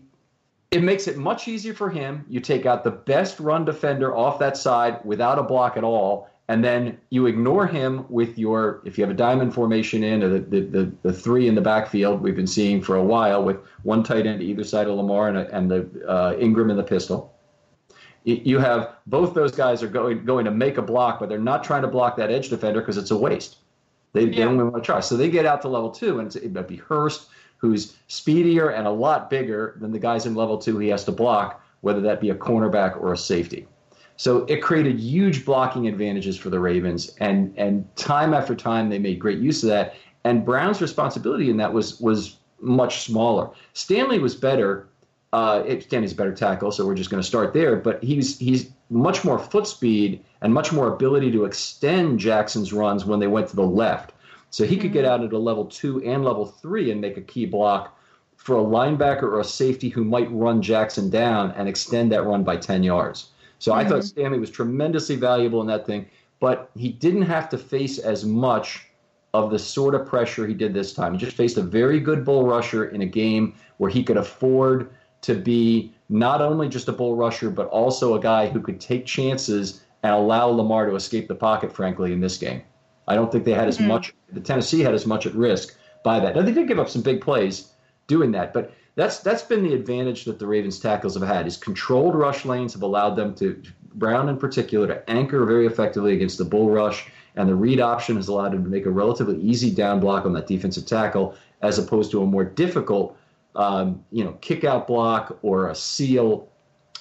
it makes it much easier for him. You take out the best run defender off that side without a block at all, and then you ignore him with your if you have a diamond formation in or the, the, the, the, three in the backfield we've been seeing for a while with one tight end to either side of Lamar and, a, and the uh, Ingram in the pistol. You have both those guys are going going to make a block, but they're not trying to block that edge defender because it's a waste. They, yeah. they don't want to try, so they get out to level two, and it might be Hurst, who's speedier and a lot bigger than the guys in level two he has to block, whether that be a cornerback or a safety. So it created huge blocking advantages for the Ravens, and and time after time they made great use of that. And Brown's responsibility in that was was much smaller. Stanley was better. Uh, Stanley's a better tackle, so we're just going to start there. But he's he's much more foot speed and much more ability to extend Jackson's runs when they went to the left. So he could get mm-hmm. out at a level two and level three and make a key block for a linebacker or a safety who might run Jackson down and extend that run by 10 yards. So mm-hmm. I thought mm-hmm. Stanley was tremendously valuable in that thing, but he didn't have to face as much of the sort of pressure he did this time. He just faced a very good bull rusher in a game where he could afford to be not only just a bull rusher, but also a guy who could take chances and allow Lamar to escape the pocket, frankly, in this game. I don't think they had as mm-hmm. much, the Tennessee had as much at risk by that. Now, they did give up some big plays doing that, but that's that's been the advantage that the Ravens tackles have had is controlled rush lanes have allowed them to Brown in particular to anchor very effectively against the bull rush, and the read option has allowed him to make a relatively easy down block on that defensive tackle as opposed to a more difficult um, you know kick out block or a seal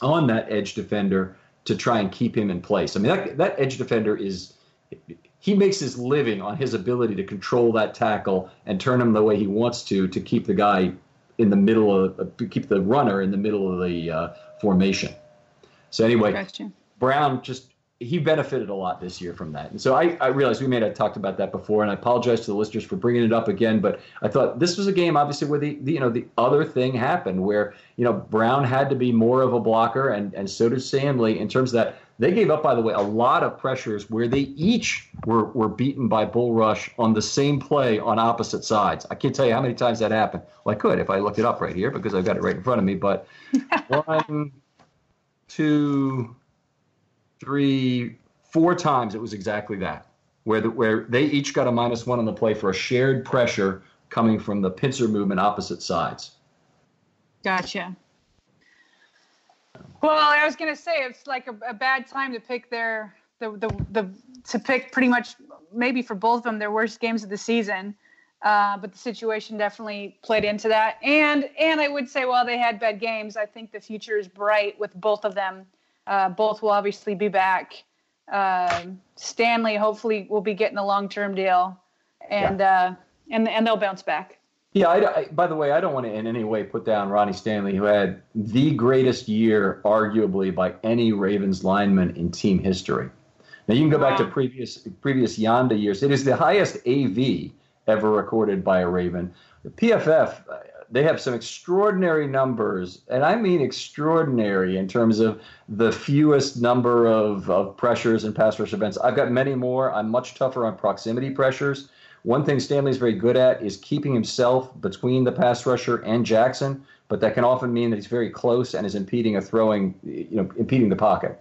on that edge defender to try and keep him in place. I mean that that edge defender is he makes his living on his ability to control that tackle and turn him the way he wants to to keep the guy in the middle of uh, keep the runner in the middle of the uh, formation. So anyway. Brown just he benefited a lot this year from that. And so I, I realized we may have talked about that before, and I apologize to the listeners for bringing it up again. But I thought this was a game, obviously, where the, the you know the other thing happened, where you know Brown had to be more of a blocker, and and so did Stanley in terms of that. They gave up, by the way, a lot of pressures where they each were, were beaten by bull rush on the same play on opposite sides. I can't tell you how many times that happened. Well, I could if I looked it up right here because I've got it right in front of me. But one, two, three, four times it was exactly that, where the, where they each got a minus one on the play for a shared pressure coming from the pincer movement opposite sides. Gotcha. Well, I was gonna say it's like a, a bad time to pick their the, the the to pick pretty much maybe for both of them their worst games of the season. Uh, but the situation definitely played into that. And and I would say while they had bad games, I think the future is bright with both of them. Uh, both will obviously be back. Uh, Stanley hopefully will be getting a long term deal, and yeah. Uh, and and they'll bounce back. Yeah, I, I, by the way, I don't want to in any way put down Ronnie Stanley, who had the greatest year, arguably, by any Ravens lineman in team history. Now, you can go wow. back to previous previous Yanda years. It is the highest AV ever recorded by a Raven. The PFF, they have some extraordinary numbers, and I mean extraordinary in terms of the fewest number of, of pressures and pass rush events. I've got many more. I'm much tougher on proximity pressures. One thing Stanley's very good at is keeping himself between the pass rusher and Jackson, but that can often mean that he's very close and is impeding a throwing, you know, impeding the pocket.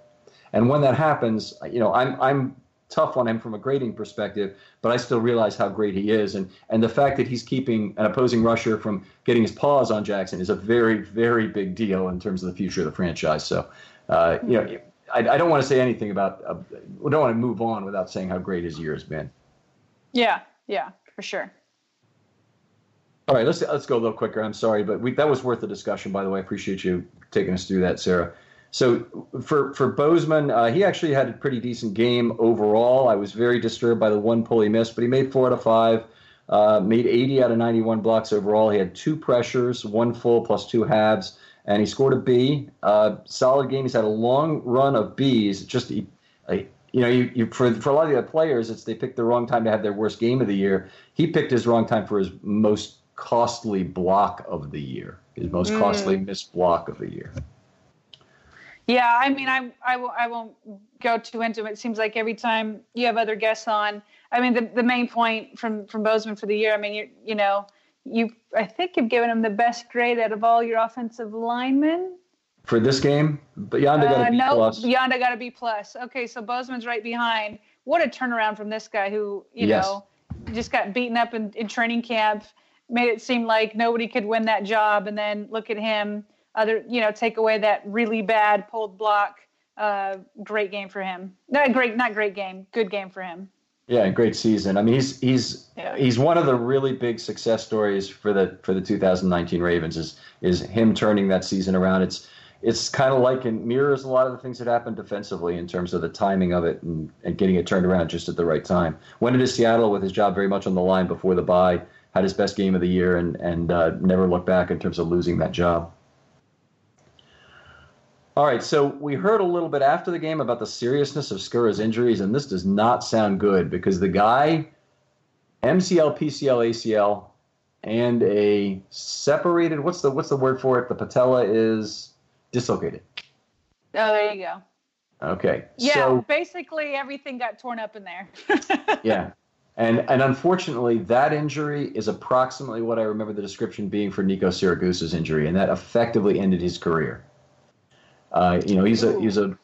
And when that happens, you know, I'm I'm tough on him from a grading perspective, but I still realize how great he is. And and the fact that he's keeping an opposing rusher from getting his paws on Jackson is a very, very big deal in terms of the future of the franchise. So, uh, you know, I, I, don't want to say anything about, uh, I don't want to move on without saying how great his year has been. Yeah, yeah, for sure. All right, let's let's go a little quicker. I'm sorry, but we, that was worth the discussion. By the way, I appreciate you taking us through that, Sarah. So for for Bozeman, uh, he actually had a pretty decent game overall. I was very disturbed by the one pull he missed, but he made four out of five. Uh, made 80 out of 91 blocks overall. He had two pressures, one full plus two halves, and he scored a B. Uh, solid game. He's had a long run of Bs. Just a, you know, you, you, for for a lot of the other players, it's they picked the wrong time to have their worst game of the year. He picked his wrong time for his most costly block of the year, his most mm. costly missed block of the year. Yeah, I mean, I I, w- I won't go too into it. It seems like every time you have other guests on, I mean, the, the main point from from Bozeman for the year. I mean, you you know, you I think you've given him the best grade out of all your offensive linemen for this game. But Yanda got a uh, no, plus. Yanda got a B plus. Okay, so Bozeman's right behind. What a turnaround from this guy who you yes. know just got beaten up in, in training camp, made it seem like nobody could win that job, and then look at him. Other you know take away that really bad pulled block. Uh, great game for him. Not great, not great game. Good game for him. Yeah, great season. I mean, he's he's yeah. he's one of the really big success stories for the for the 2019 Ravens. Is is him turning that season around? It's it's kind of like and mirrors a lot of the things that happened defensively in terms of the timing of it and, and getting it turned around just at the right time. Went into Seattle with his job very much on the line before the bye, had his best game of the year, and and uh, never looked back in terms of losing that job. All right, so we heard a little bit after the game about the seriousness of Skura's injuries, and this does not sound good because the guy, MCL, PCL, ACL, and a separated what's the what's the word for it? The patella is dislocated. Oh, there you go. Okay. Yeah, so, basically everything got torn up in there. yeah. And and unfortunately, that injury is approximately what I remember the description being for Nico Siragusa's injury, and that effectively ended his career. Uh, you know, he's a he's a,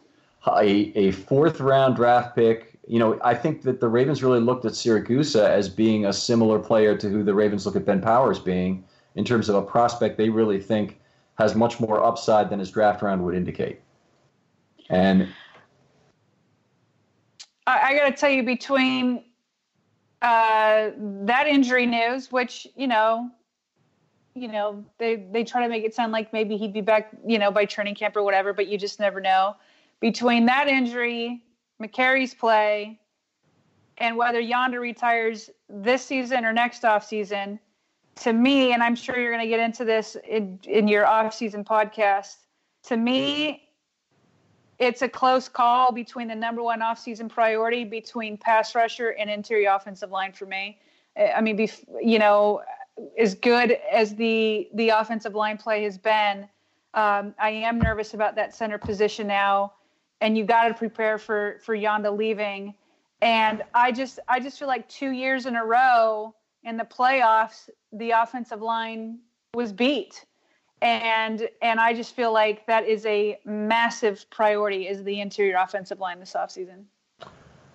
a fourth round draft pick. You know, I think that the Ravens really looked at Siragusa as being a similar player to who the Ravens look at Ben Powers being in terms of a prospect they really think has much more upside than his draft round would indicate. And I, I got to tell you, between uh, that injury news, which you know, you know, they they try to make it sound like maybe he'd be back, you know, by training camp or whatever, but you just never know. Between that injury, Mekari's play, and whether Yanda retires this season or next off season, to me, and I'm sure you're going to get into this in, in your off-season podcast. To me, it's a close call between the number one off-season priority between pass rusher and interior offensive line for me. I mean, you know, as good as the the offensive line play has been, um, I am nervous about that center position now, and you got to prepare for for Yanda leaving. And I just I just feel like two years in a row in the playoffs, the offensive line was beat. And and I just feel like that is a massive priority is the interior offensive line this offseason.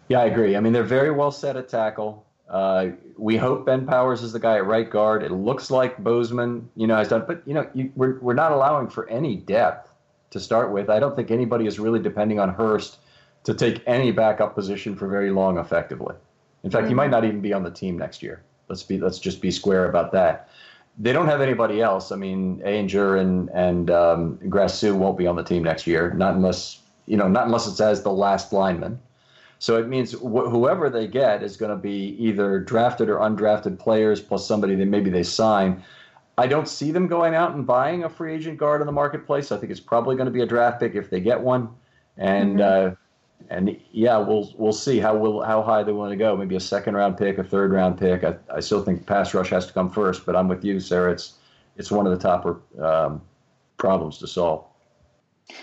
Yeah, I agree. I mean, they're very well set at tackle. Uh, we hope Ben Powers is the guy at right guard. It looks like Bozeman, you know, has done, but you know, you, we're we're not allowing for any depth to start with. I don't think anybody is really depending on Hurst to take any backup position for very long effectively. In fact, mm-hmm. he might not even be on the team next year. Let's be let's just be square about that. They don't have anybody else. I mean, Ehinger and and um, Grasu won't be on the team next year, not unless you know, not unless it's as the last lineman. So it means wh- whoever they get is going to be either drafted or undrafted players plus somebody that maybe they sign. I don't see them going out and buying a free agent guard in the marketplace. I think it's probably going to be a draft pick if they get one, and mm-hmm. uh, and yeah, we'll we'll see how will how high they want to go. Maybe a second round pick, a third round pick. I, I still think pass rush has to come first, but I'm with you, Sarah. It's it's one of the top um, problems to solve.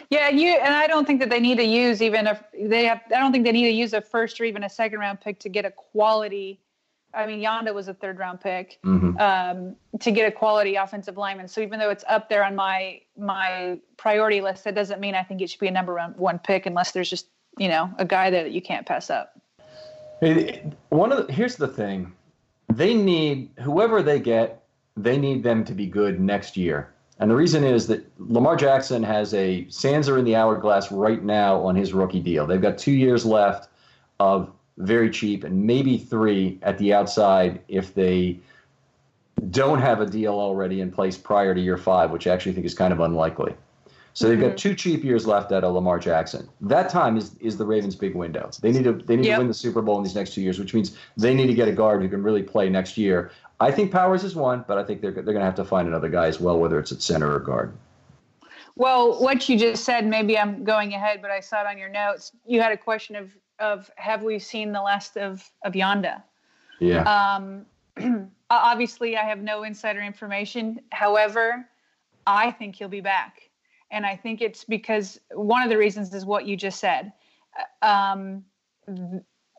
Yeah, you and I don't think that they need to use even if they have. I don't think they need to use a first or even a second round pick to get a quality. I mean, Yanda was a third round pick mm-hmm. um, to get a quality offensive lineman. So even though it's up there on my my priority list, that doesn't mean I think it should be a number one pick unless there's just you know a guy that you can't pass up. One of the, here's the thing, they need whoever they get, they need them to be good next year. And the reason is that Lamar Jackson has a sands are in the hourglass right now on his rookie deal. They've got two years left of very cheap and maybe three at the outside if they don't have a deal already in place prior to year five, which I actually think is kind of unlikely. So they've got mm-hmm. two cheap years left out of Lamar Jackson. That time is is the Ravens' big window. They need to they need yep. to win the Super Bowl in these next two years, which means they need to get a guard who can really play next year. I think Powers is one, but I think they're they're going to have to find another guy as well, whether it's at center or guard. Well, what you just said, maybe I'm going ahead, but I saw it on your notes. You had a question of of have we seen the last of of Yanda? Yeah. Um, obviously, I have no insider information. However, I think he'll be back, and I think it's because one of the reasons is what you just said. Um,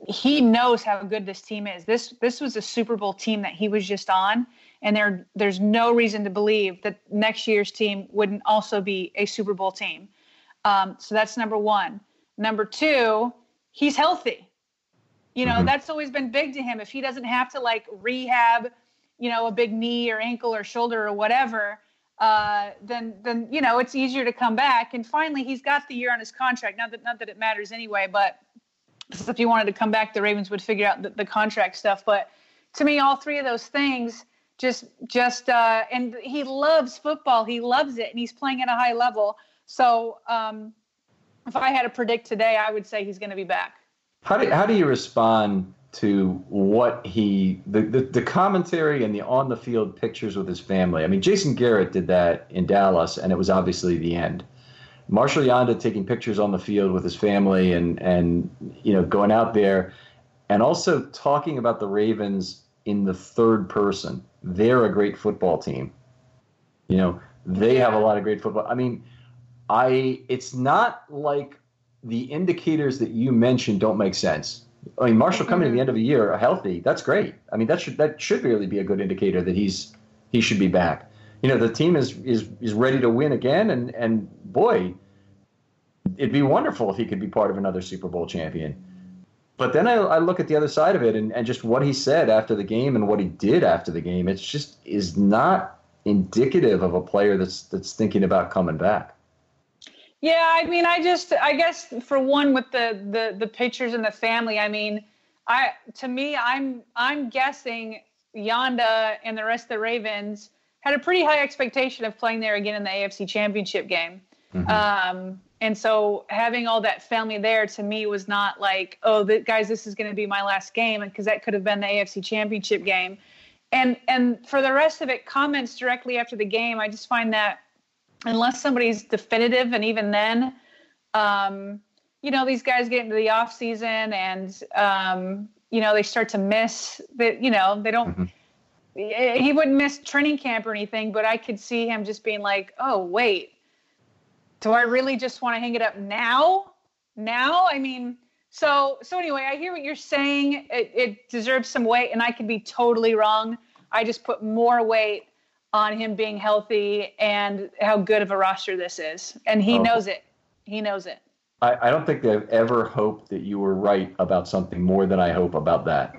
he knows how good this team is. This this was a Super Bowl team that he was just on, and there there's no reason to believe that next year's team wouldn't also be a Super Bowl team. Um, so that's number one. Number two, he's healthy. You know, mm-hmm. that's always been big to him. If he doesn't have to like rehab, you know, a big knee or ankle or shoulder or whatever, uh, then then you know it's easier to come back. And finally, he's got the year on his contract. Not that not that it matters anyway, but if he wanted to come back, the Ravens would figure out the, the contract stuff. But to me, all three of those things just just uh, and he loves football. He loves it, and he's playing at a high level. So um, if I had to predict today, I would say he's going to be back. How do how do you respond to what he the, the, the commentary and the on the field pictures with his family? I mean, Jason Garrett did that in Dallas, and it was obviously the end. Marshal Yanda taking pictures on the field with his family and and you know going out there and also talking about the Ravens in the third person. They're a great football team. You know, they have a lot of great football. I mean, I it's not like the indicators that you mentioned don't make sense. I mean, Marshal coming mm-hmm. to the end of the year healthy, that's great. I mean, that should that should really be a good indicator that he's he should be back you know the team is is is ready to win again, and and boy, it'd be wonderful if he could be part of another Super Bowl champion. But then I, I look at the other side of it, and, and just what he said after the game and what he did after the game, it's just is not indicative of a player that's that's thinking about coming back. Yeah, I mean, I just, I guess, for one, with the the the pictures and the family, I mean, I to me, I'm I'm guessing Yanda and the rest of the Ravens had a pretty high expectation of playing there again in the AFC Championship game. Mm-hmm. Um, and so having all that family there to me was not like, oh, the, guys, this is going to be my last game, because that could have been the AFC Championship game. And and for the rest of it, comments directly after the game, I just find that unless somebody's definitive, and even then, um, you know, these guys get into the off season and um, you know they start to miss that. You know, they don't. Mm-hmm he wouldn't miss training camp or anything, but I could see him just being like, "Oh, wait, do I really just want to hang it up now? Now? I mean, so so anyway, I hear what you're saying. It, it deserves some weight, and I could be totally wrong. I just put more weight on him being healthy and how good of a roster this is, and he oh. knows it. He knows it. I, I don't think they've ever hoped that you were right about something more than I hope about that.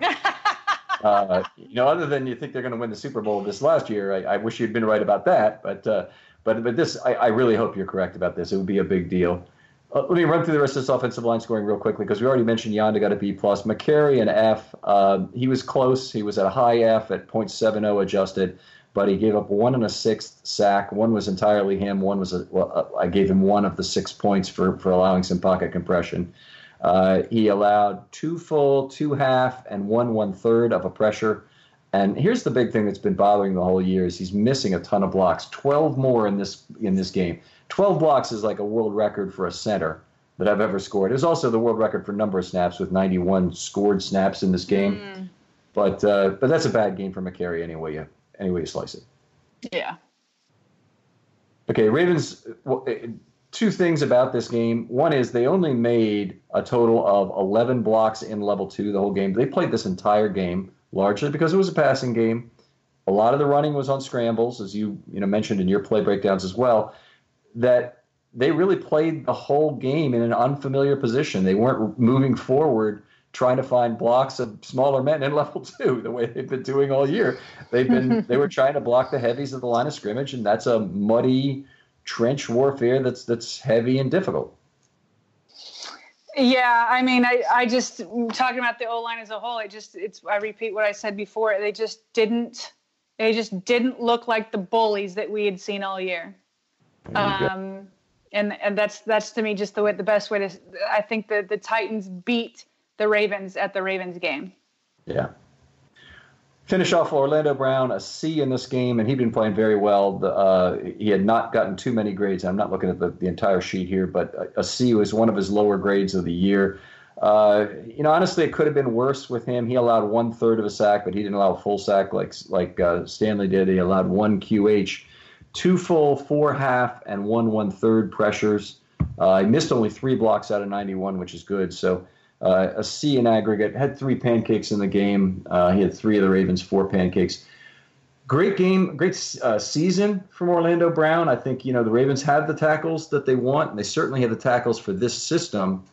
uh, you know, other than you think they're going to win the Super Bowl this last year, I, I wish you'd been right about that. But uh, but but this, I, I, really hope you're correct about this. It would be a big deal. Uh, let me run through the rest of this offensive line scoring real quickly because we already mentioned Yanda got a B plus. Mekari an F. Uh, he was close. He was at a high F at .70 adjusted, but he gave up one and a sixth sack. One was entirely him. One was a, well, uh, I gave him one of the six points for for allowing some pocket compression. Uh, he allowed two full, two half, and one one third of a pressure. And here's the big thing that's been bothering the whole year is he's missing a ton of blocks. Twelve more in this in this game. Twelve blocks is like a world record for a center that I've ever scored. It was also the world record for number of snaps with 91 scored snaps in this game. Mm. But uh, but that's a bad game for Mekari anyway. You anyway you slice it. Yeah. Okay, Ravens. Well, two things about this game. One is they only made a total of 11 blocks in level two the whole game. They played this entire game largely because it was a passing game. A lot of the running was on scrambles, as you you know mentioned in your play breakdowns as well. That they really played the whole game in an unfamiliar position. They weren't moving forward trying to find blocks of smaller men in level two the way they've been doing all year. They've been they were trying to block the heavies at the line of scrimmage, and that's a muddy trench warfare that's that's heavy and difficult. Yeah, I mean, I, I just talking about the O line as a whole. I just it's I repeat what I said before. They just didn't they just didn't look like the bullies that we had seen all year. Um, and and that's that's to me just the way the best way to. I think the the Titans beat the Ravens at the Ravens game. Yeah, Finish off Orlando Brown, a C in this game, and he'd been playing very well. The, uh, he had not gotten too many grades. I'm not looking at the, the entire sheet here, but a, a C was one of his lower grades of the year. Uh, you know, honestly, it could have been worse with him. He allowed one third of a sack, but he didn't allow a full sack like like uh, Stanley did. He allowed one QH, two full, four half, and one one third pressures. Uh, he missed only three blocks out of 91, which is good. So uh, a C in aggregate. Had three pancakes in the game. Uh, he had three of the Ravens, four pancakes. Great game, great uh, season from Orlando Brown. I think you know the Ravens have the tackles that they want, and they certainly have the tackles for this system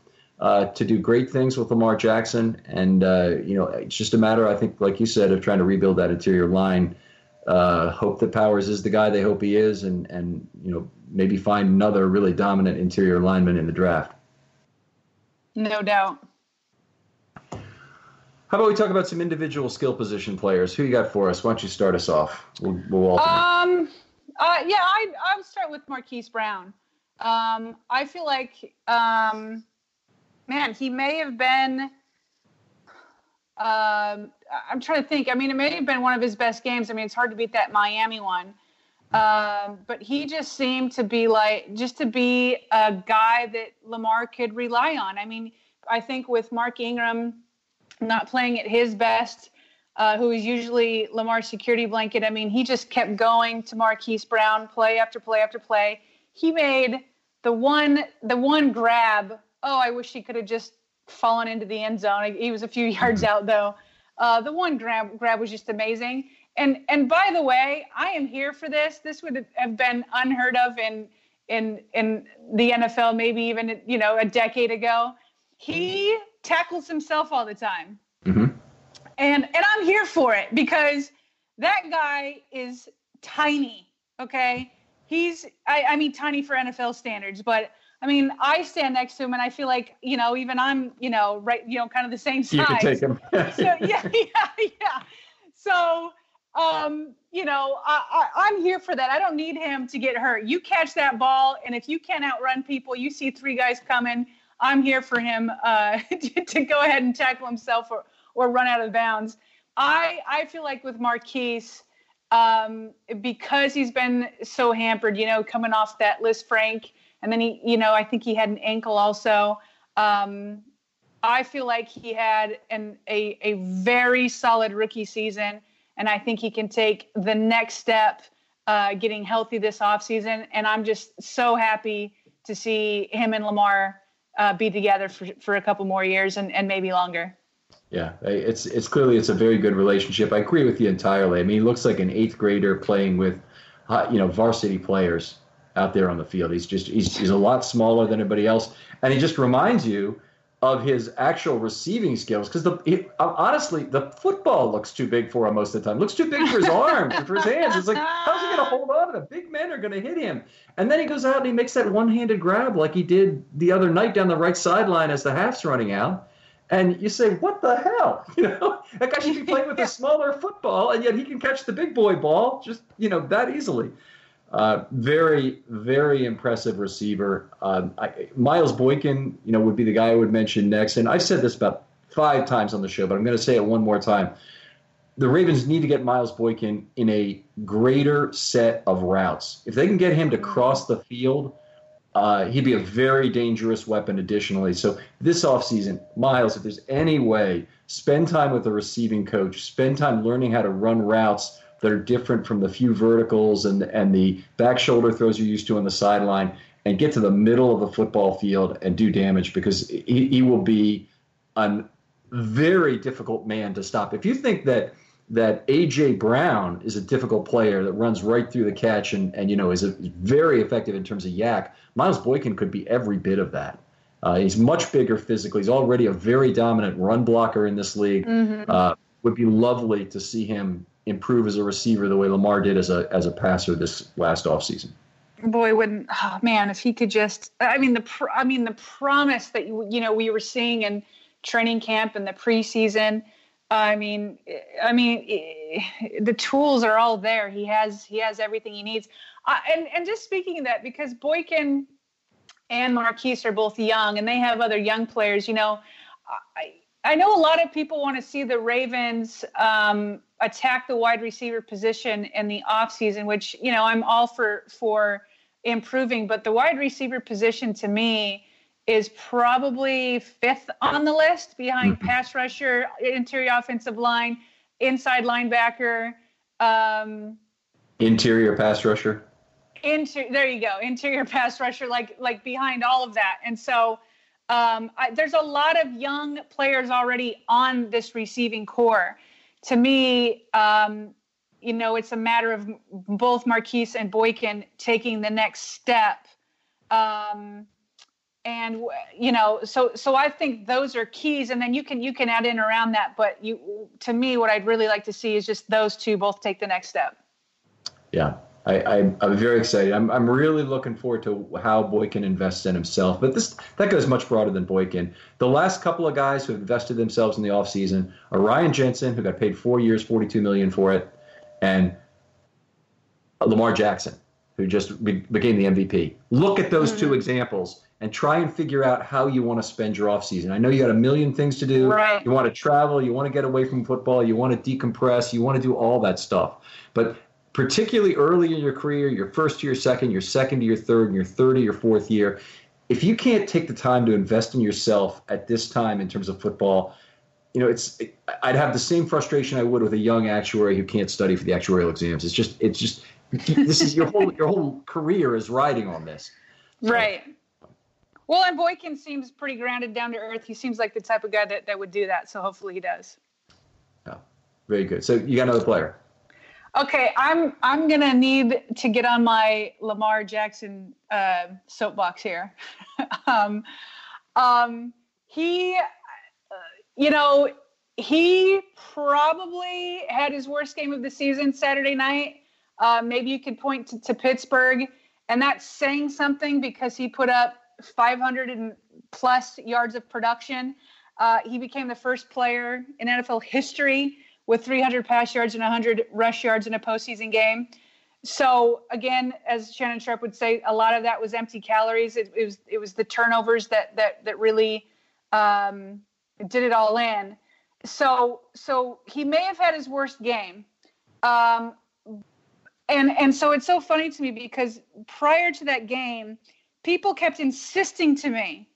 uh, to do great things with Lamar Jackson. And uh, you know, it's just a matter, I think, like you said, of trying to rebuild that interior line. Uh, hope that Powers is the guy they hope he is, and and you know maybe find another really dominant interior lineman in the draft. No doubt. How about we talk about some individual skill position players? Who you got for us? Why don't you start us off? We'll, we'll um, uh, yeah, I I'll start with Marquise Brown. Um, I feel like, um, man, he may have been. Um, I'm trying to think. I mean, it may have been one of his best games. I mean, it's hard to beat that Miami one. Um, but he just seemed to be like, just to be a guy that Lamar could rely on. I mean, I think with Mark Ingram not playing at his best, uh, who is usually Lamar's security blanket. I mean, he just kept going to Marquise Brown, play after play after play. He made the one the one grab. Oh, I wish he could have just fallen into the end zone. He was a few yards out though. Uh, the one grab grab was just amazing. And and by the way, I am here for this. This would have been unheard of in in in the NFL, maybe even you know a decade ago. He tackles himself all the time. Mm-hmm. And and I'm here for it because that guy is tiny. Okay. He's I, I mean tiny for NFL standards, but I mean, I stand next to him and I feel like, you know, even I'm, you know, right, you know, kind of the same size. You can take him. so yeah, yeah, yeah. So um, you know, I, I, I'm here for that. I don't need him to get hurt. You catch that ball, and if you can't outrun people, you see three guys coming, I'm here for him uh, to, to, go ahead and tackle himself or, or run out of bounds. I, I feel like with Marquise, um, because he's been so hampered, you know, coming off that Lisfranc, and then he, you know, I think he had an ankle also. Um, I feel like he had an, a, a very solid rookie season, and I think he can take the next step uh, getting healthy this offseason. And I'm just so happy to see him and Lamar uh, be together for, for a couple more years and, and maybe longer. Yeah, it's it's clearly it's a very good relationship. I agree with you entirely. I mean, he looks like an eighth grader playing with, uh, you know, varsity players out there on the field. He's just he's he's a lot smaller than everybody else, and he just reminds you of his actual receiving skills because the he, uh, honestly the football looks too big for him most of the time. Looks too big for his arms and for his hands. It's like how's he going to hold on to the Big men are going to hit him. And then he goes out and he makes that one-handed grab like he did the other night down the right sideline as the half's running out. And you say, what the hell? You know, that guy should be playing with a smaller football, and yet he can catch the big boy ball just you know that easily. Uh, very, very impressive receiver. Um, I, Miles Boykin, you know, would be the guy I would mention next. And I've said this about five times on the show, but I'm going to say it one more time. The Ravens need to get Miles Boykin in a greater set of routes. If they can get him to cross the field, uh, he'd be a very dangerous weapon additionally. So this offseason, Miles, if there's any way, spend time with the receiving coach, spend time learning how to run routes that are different from the few verticals and and the back shoulder throws you're used to on the sideline, and get to the middle of the football field and do damage because he, he will be a very difficult man to stop. If you think that that AJ Brown is a difficult player that runs right through the catch and, and you know is a, very effective in terms of YAC. Miles Boykin could be every bit of that. Uh, he's much bigger physically. He's already a very dominant run blocker in this league. Mm-hmm. Uh, would be lovely to see him improve as a receiver the way Lamar did as a as a passer this last offseason. Boy, wouldn't oh, man if he could just I mean the I mean the promise that you you know we were seeing in training camp and the preseason. I mean, I mean, the tools are all there. He has he has everything he needs. Uh, and and just speaking of that, because Boykin and Marquise are both young, and they have other young players. You know, I I know a lot of people want to see the Ravens um, attack the wide receiver position in the offseason, which, you know, I'm all for for improving, but the wide receiver position to me is probably fifth on the list behind mm-hmm. pass rusher, interior offensive line, inside linebacker, um, interior pass rusher. Inter- there you go, interior pass rusher, like like behind all of that, and so um, I, there's a lot of young players already on this receiving corps. To me, um, you know, it's a matter of both Marquise and Boykin taking the next step. Um, and you know, so so I think those are keys, and then you can you can add in around that. But you, to me, what I'd really like to see is just those two both take the next step. Yeah, I, am very excited. I'm, I'm really looking forward to how Boykin invests in himself. But this that goes much broader than Boykin. The last couple of guys who have invested themselves in the offseason are Ryan Jensen, who got paid four years, 42 million for it, and Lamar Jackson, who just be, became the MVP. Look at those mm-hmm. two examples and try and figure out how you want to spend your offseason. I know you got a million things to do. Right. You want to travel, you want to get away from football, you want to decompress, you want to do all that stuff. But particularly early in your career, your first year, second, your second to your third, and your third to your fourth year, if you can't take the time to invest in yourself at this time in terms of football, you know, it's it, I'd have the same frustration I would with a young actuary who can't study for the actuarial exams. It's just it's just this is your whole your whole career is riding on this. So, right. Well, and Boykin seems pretty grounded, down to earth. He seems like the type of guy that, that would do that. So hopefully he does. Yeah, very good. So you got another player. Okay, I'm I'm gonna need to get on my Lamar Jackson uh, soapbox here. um, um, he, uh, you know, he probably had his worst game of the season Saturday night. Uh, maybe you could point to, to, Pittsburgh, and that's saying something because he put up 500 and plus yards of production. Uh, he became the first player in NFL history with 300 pass yards and 100 rush yards in a postseason game. So again, as Shannon Sharpe would say, a lot of that was empty calories. It, it was it was the turnovers that that that really um, did it all in. So so he may have had his worst game, um, and and so it's so funny to me because prior to that game, people kept insisting to me,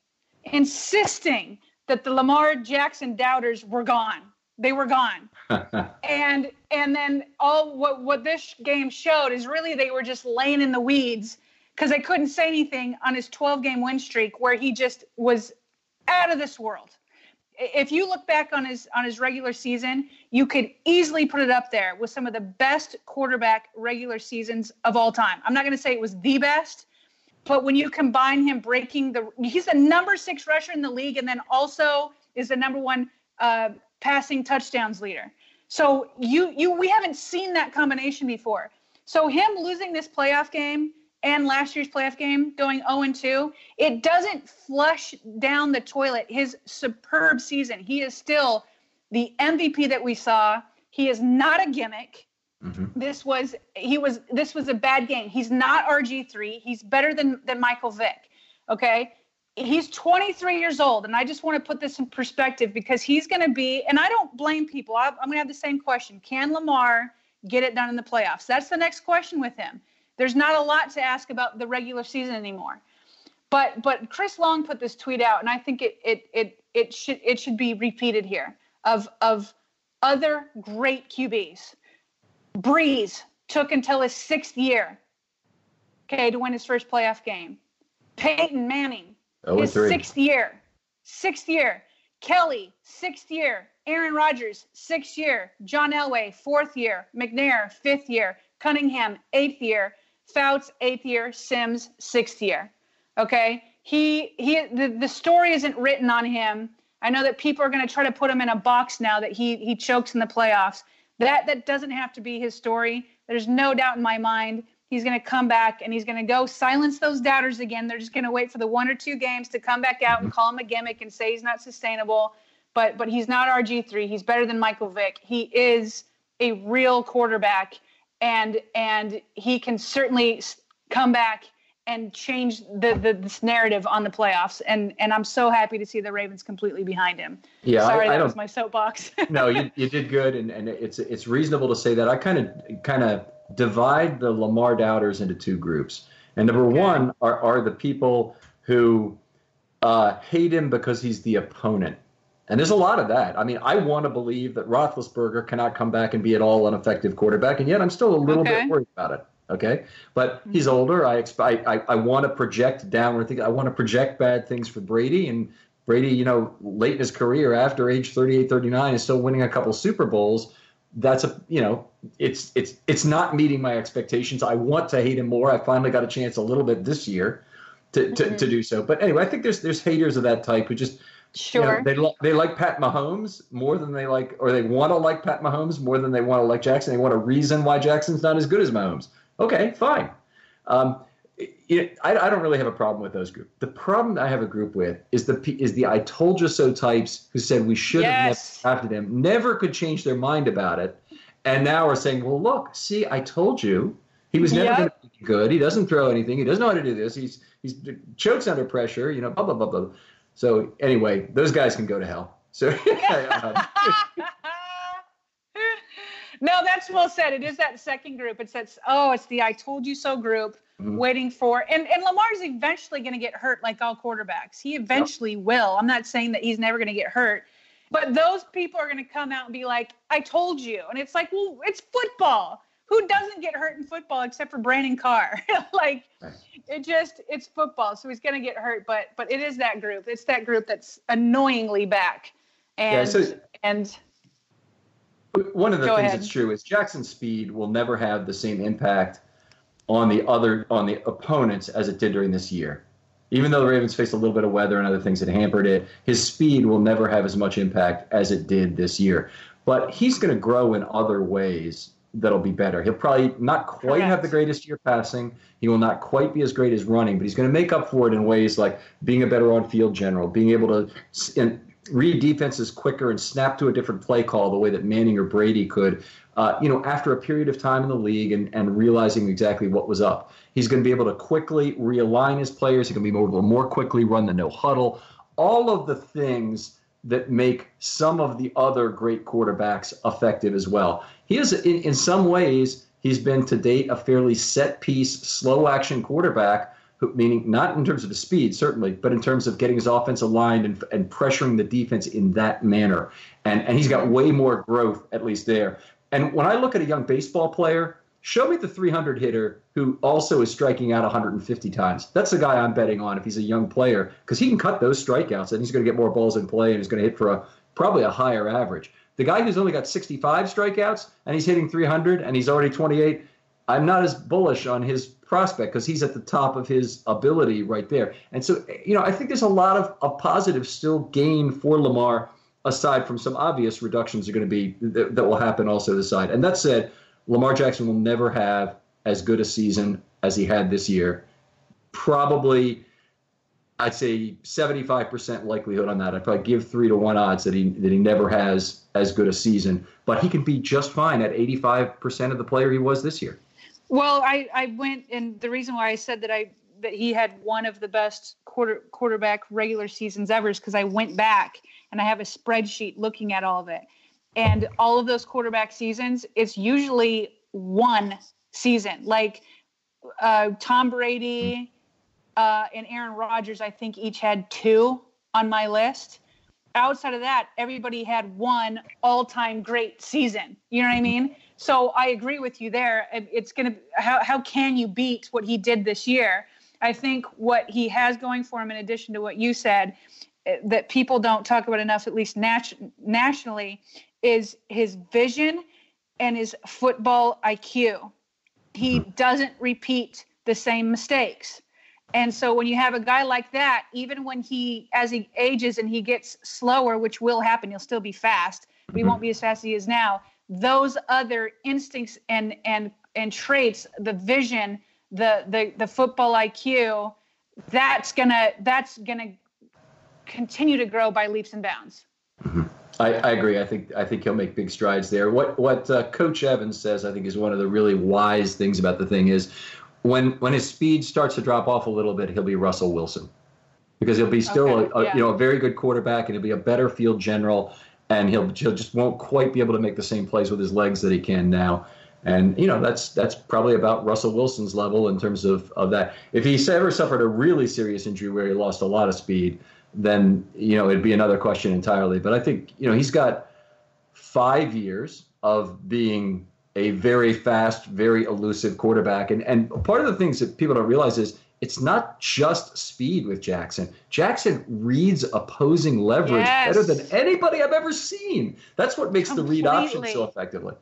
insisting that the Lamar Jackson doubters were gone they were gone. and and then all what what this game showed is really they were just laying in the weeds because they couldn't say anything on his 12 game win streak where he just was out of this world. If you look back on his on his regular season, you could easily put it up there with some of the best quarterback regular seasons of all time. I'm not going to say it was the best, but when you combine him breaking the he's the number 6 rusher in the league and then also is the number 1 uh, passing touchdowns leader. So you you we haven't seen that combination before. So him losing this playoff game and last year's playoff game going 0 and 2, it doesn't flush down the toilet his superb season. He is still the MVP that we saw. He is not a gimmick. Mm-hmm. This was he was this was a bad game. He's not RG3. He's better than than Michael Vick. Okay? He's 23 years old and I just want to put this in perspective because he's going to be and I don't blame people. I, I'm going to have the same question. Can Lamar get it done in the playoffs? That's the next question with him. There's not a lot to ask about the regular season anymore. But but Chris Long put this tweet out and I think it it it it should it should be repeated here of of other great QBs Brees took until his sixth year, okay, to win his first playoff game. Peyton Manning, oh, his sixth year, sixth year. Kelly, sixth year. Aaron Rodgers, sixth year. John Elway, fourth year. McNair, fifth year. Cunningham, eighth year. Fouts, eighth year. Simms, sixth year. Okay, he he. The, the story isn't written on him. I know that people are going to try to put him in a box now that he he chokes in the playoffs. That that doesn't have to be his story. There's no doubt in my mind he's going to come back and he's going to go silence those doubters again. They're just going to wait for the one or two games to come back out and call him a gimmick and say he's not sustainable. But but he's not RG3. He's better than Michael Vick. He is a real quarterback and and he can certainly come back and change the, the this narrative on the playoffs. And and I'm so happy to see the Ravens completely behind him. Yeah, sorry, I, I that was my soapbox. no, you, you did good, and, and it's it's reasonable to say that. I kind of kind of divide the Lamar doubters into two groups. And number okay. one are are the people who uh, hate him because he's the opponent. And there's a lot of that. I mean, I want to believe that Roethlisberger cannot come back and be at all an effective quarterback, and yet I'm still a little okay. bit worried about it. Okay, but mm-hmm. he's older. I expect. I, I want to project downward. Think I want to project bad things for Brady, and Brady, you know, late in his career, after age 38, 39, is still winning a couple Super Bowls. That's a you know, it's it's it's not meeting my expectations. I want to hate him more. I finally got a chance a little bit this year to to, mm-hmm. to do so. But anyway, I think there's there's haters of that type who just Sure. You know, they they like Pat Mahomes more than they like, or they want to like Pat Mahomes more than they want to like Jackson. They want a reason why Jackson's not as good as Mahomes. Okay, fine. Um, it, I, I, don't really have a problem with those groups. The problem I have a group with is the is the I told you so types who said we should yes. have drafted him, never could change their mind about it, and now are saying, well, look, see, I told you he was never yep. going to be good. He doesn't throw anything. He doesn't know how to do this. He's he's chokes under pressure. You know, blah blah blah blah. So anyway, those guys can go to hell. So. um, no, that's well said. It is that second group. It's that oh, it's the I told you so group mm-hmm. waiting for and and Lamar's eventually going to get hurt like all quarterbacks. He eventually yep. will. I'm not saying that he's never going to get hurt. But those people are going to come out and be like, "I told you." And it's like, "Well, it's football. Who doesn't get hurt in football except for Brandon Carr?" like it just it's football. So he's going to get hurt, but but it is that group. It's that group that's annoyingly back. And yeah, so- and one of the Go things ahead. that's true is Jackson's speed will never have the same impact on the other on the opponents as it did during this year. Even though the Ravens faced a little bit of weather and other things that hampered it, his speed will never have as much impact as it did this year. But he's going to grow in other ways that'll be better. He'll probably not quite Correct. have the greatest year passing. He will not quite be as great as running, but he's going to make up for it in ways like being a better on-field general, being able to read defenses quicker and snap to a different play call the way that Manning or Brady could, uh, you know, after a period of time in the league and, and realizing exactly what was up. He's going to be able to quickly realign his players. He can be able to more quickly run the no huddle. All of the things that make some of the other great quarterbacks effective as well. He is, in, in some ways, he's been to date a fairly set piece, slow action quarterback meaning not in terms of his speed, certainly, but in terms of getting his offense aligned and, and pressuring the defense in that manner. And, and he's got way more growth, at least there. And when I look at a young baseball player, show me the 300 hitter who also is striking out 150 times. That's the guy I'm betting on if he's a young player because he can cut those strikeouts and he's going to get more balls in play and he's going to hit for a probably a higher average. The guy who's only got 65 strikeouts and he's hitting 300 and he's already 28, I'm not as bullish on his prospect because he's at the top of his ability right there. And so, you know, I think there's a lot of, of positives still gained for Lamar, aside from some obvious reductions are going to be that, that will happen also this side. And that said, Lamar Jackson will never have as good a season as he had this year. Probably I'd say 75% likelihood on that. I'd probably give three to one odds that he that he never has as good a season, but he can be just fine at 85% of the player he was this year. Well, I, I went and the reason why I said that I that he had one of the best quarter quarterback regular seasons ever is because I went back and I have a spreadsheet looking at all of it. And all of those quarterback seasons, it's usually one season. Like uh, Tom Brady uh, and Aaron Rodgers, I think each had two on my list. Outside of that, everybody had one all-time great season. You know what I mean? So I agree with you there. It's gonna how how can you beat what he did this year? I think what he has going for him, in addition to what you said, that people don't talk about enough, at least nat- nationally, is his vision and his football IQ. He mm-hmm. doesn't repeat the same mistakes. And so when you have a guy like that, even when he, as he ages and he gets slower, which will happen, he'll still be fast, but he mm-hmm. won't be as fast as he is now. Those other instincts and and and traits, the vision, the the the football IQ, that's gonna that's gonna continue to grow by leaps and bounds. Mm-hmm. I, I, agree. I think I think he'll make big strides there. What what uh, Coach Evans says, I think, is one of the really wise things about the thing is when when his speed starts to drop off a little bit, he'll be Russell Wilson because he'll be still okay, a, a yeah. you know a very good quarterback and he'll be a better field general and he'll he'll just won't quite be able to make the same plays with his legs that he can now. And you know that's that's probably about Russell Wilson's level in terms of of that. If he ever suffered a really serious injury where he lost a lot of speed, then you know it'd be another question entirely. But I think you know he's got five years of being a very fast, very elusive quarterback, and and part of the things that people don't realize is it's not just speed with Jackson. Jackson reads opposing leverage yes. better than anybody I've ever seen. That's what makes Completely. the read option so effectively.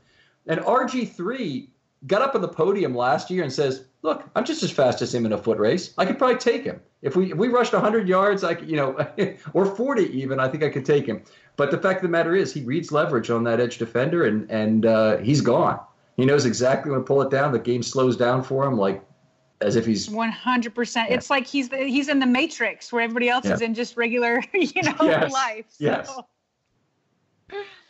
And RG3 got up on the podium last year and says, "Look, I'm just as fast as him in a foot race. I could probably take him if we if we rushed 100 yards, I could, you know, or 40 even. I think I could take him. But the fact of the matter is, he reads leverage on that edge defender, and and uh, he's gone. He knows exactly when to pull it down. The game slows down for him, like as if he's 100. percent It's like he's the, he's in the Matrix, where everybody else yeah. is in just regular, you know, yes. life. So. Yes.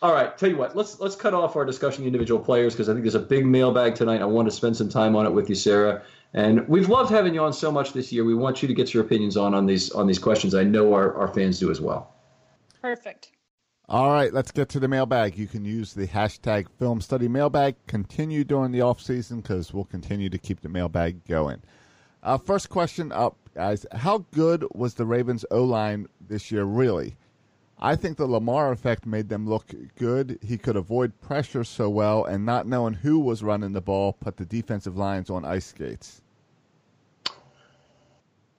All right, tell you what, let's let's cut off our discussion of individual players because I think there's a big mailbag tonight. I want to spend some time on it with you, Sarah. And we've loved having you on so much this year. We want you to get your opinions on on these on these questions. I know our, our fans do as well. Perfect. All right, let's get to the mailbag. You can use the hashtag film study mailbag. Continue during the off season because we'll continue to keep the mailbag going. Uh, first question up, guys. How good was the Ravens O line this year, really? I think the Lamar effect made them look good. He could avoid pressure so well, and not knowing who was running the ball put the defensive lines on ice skates.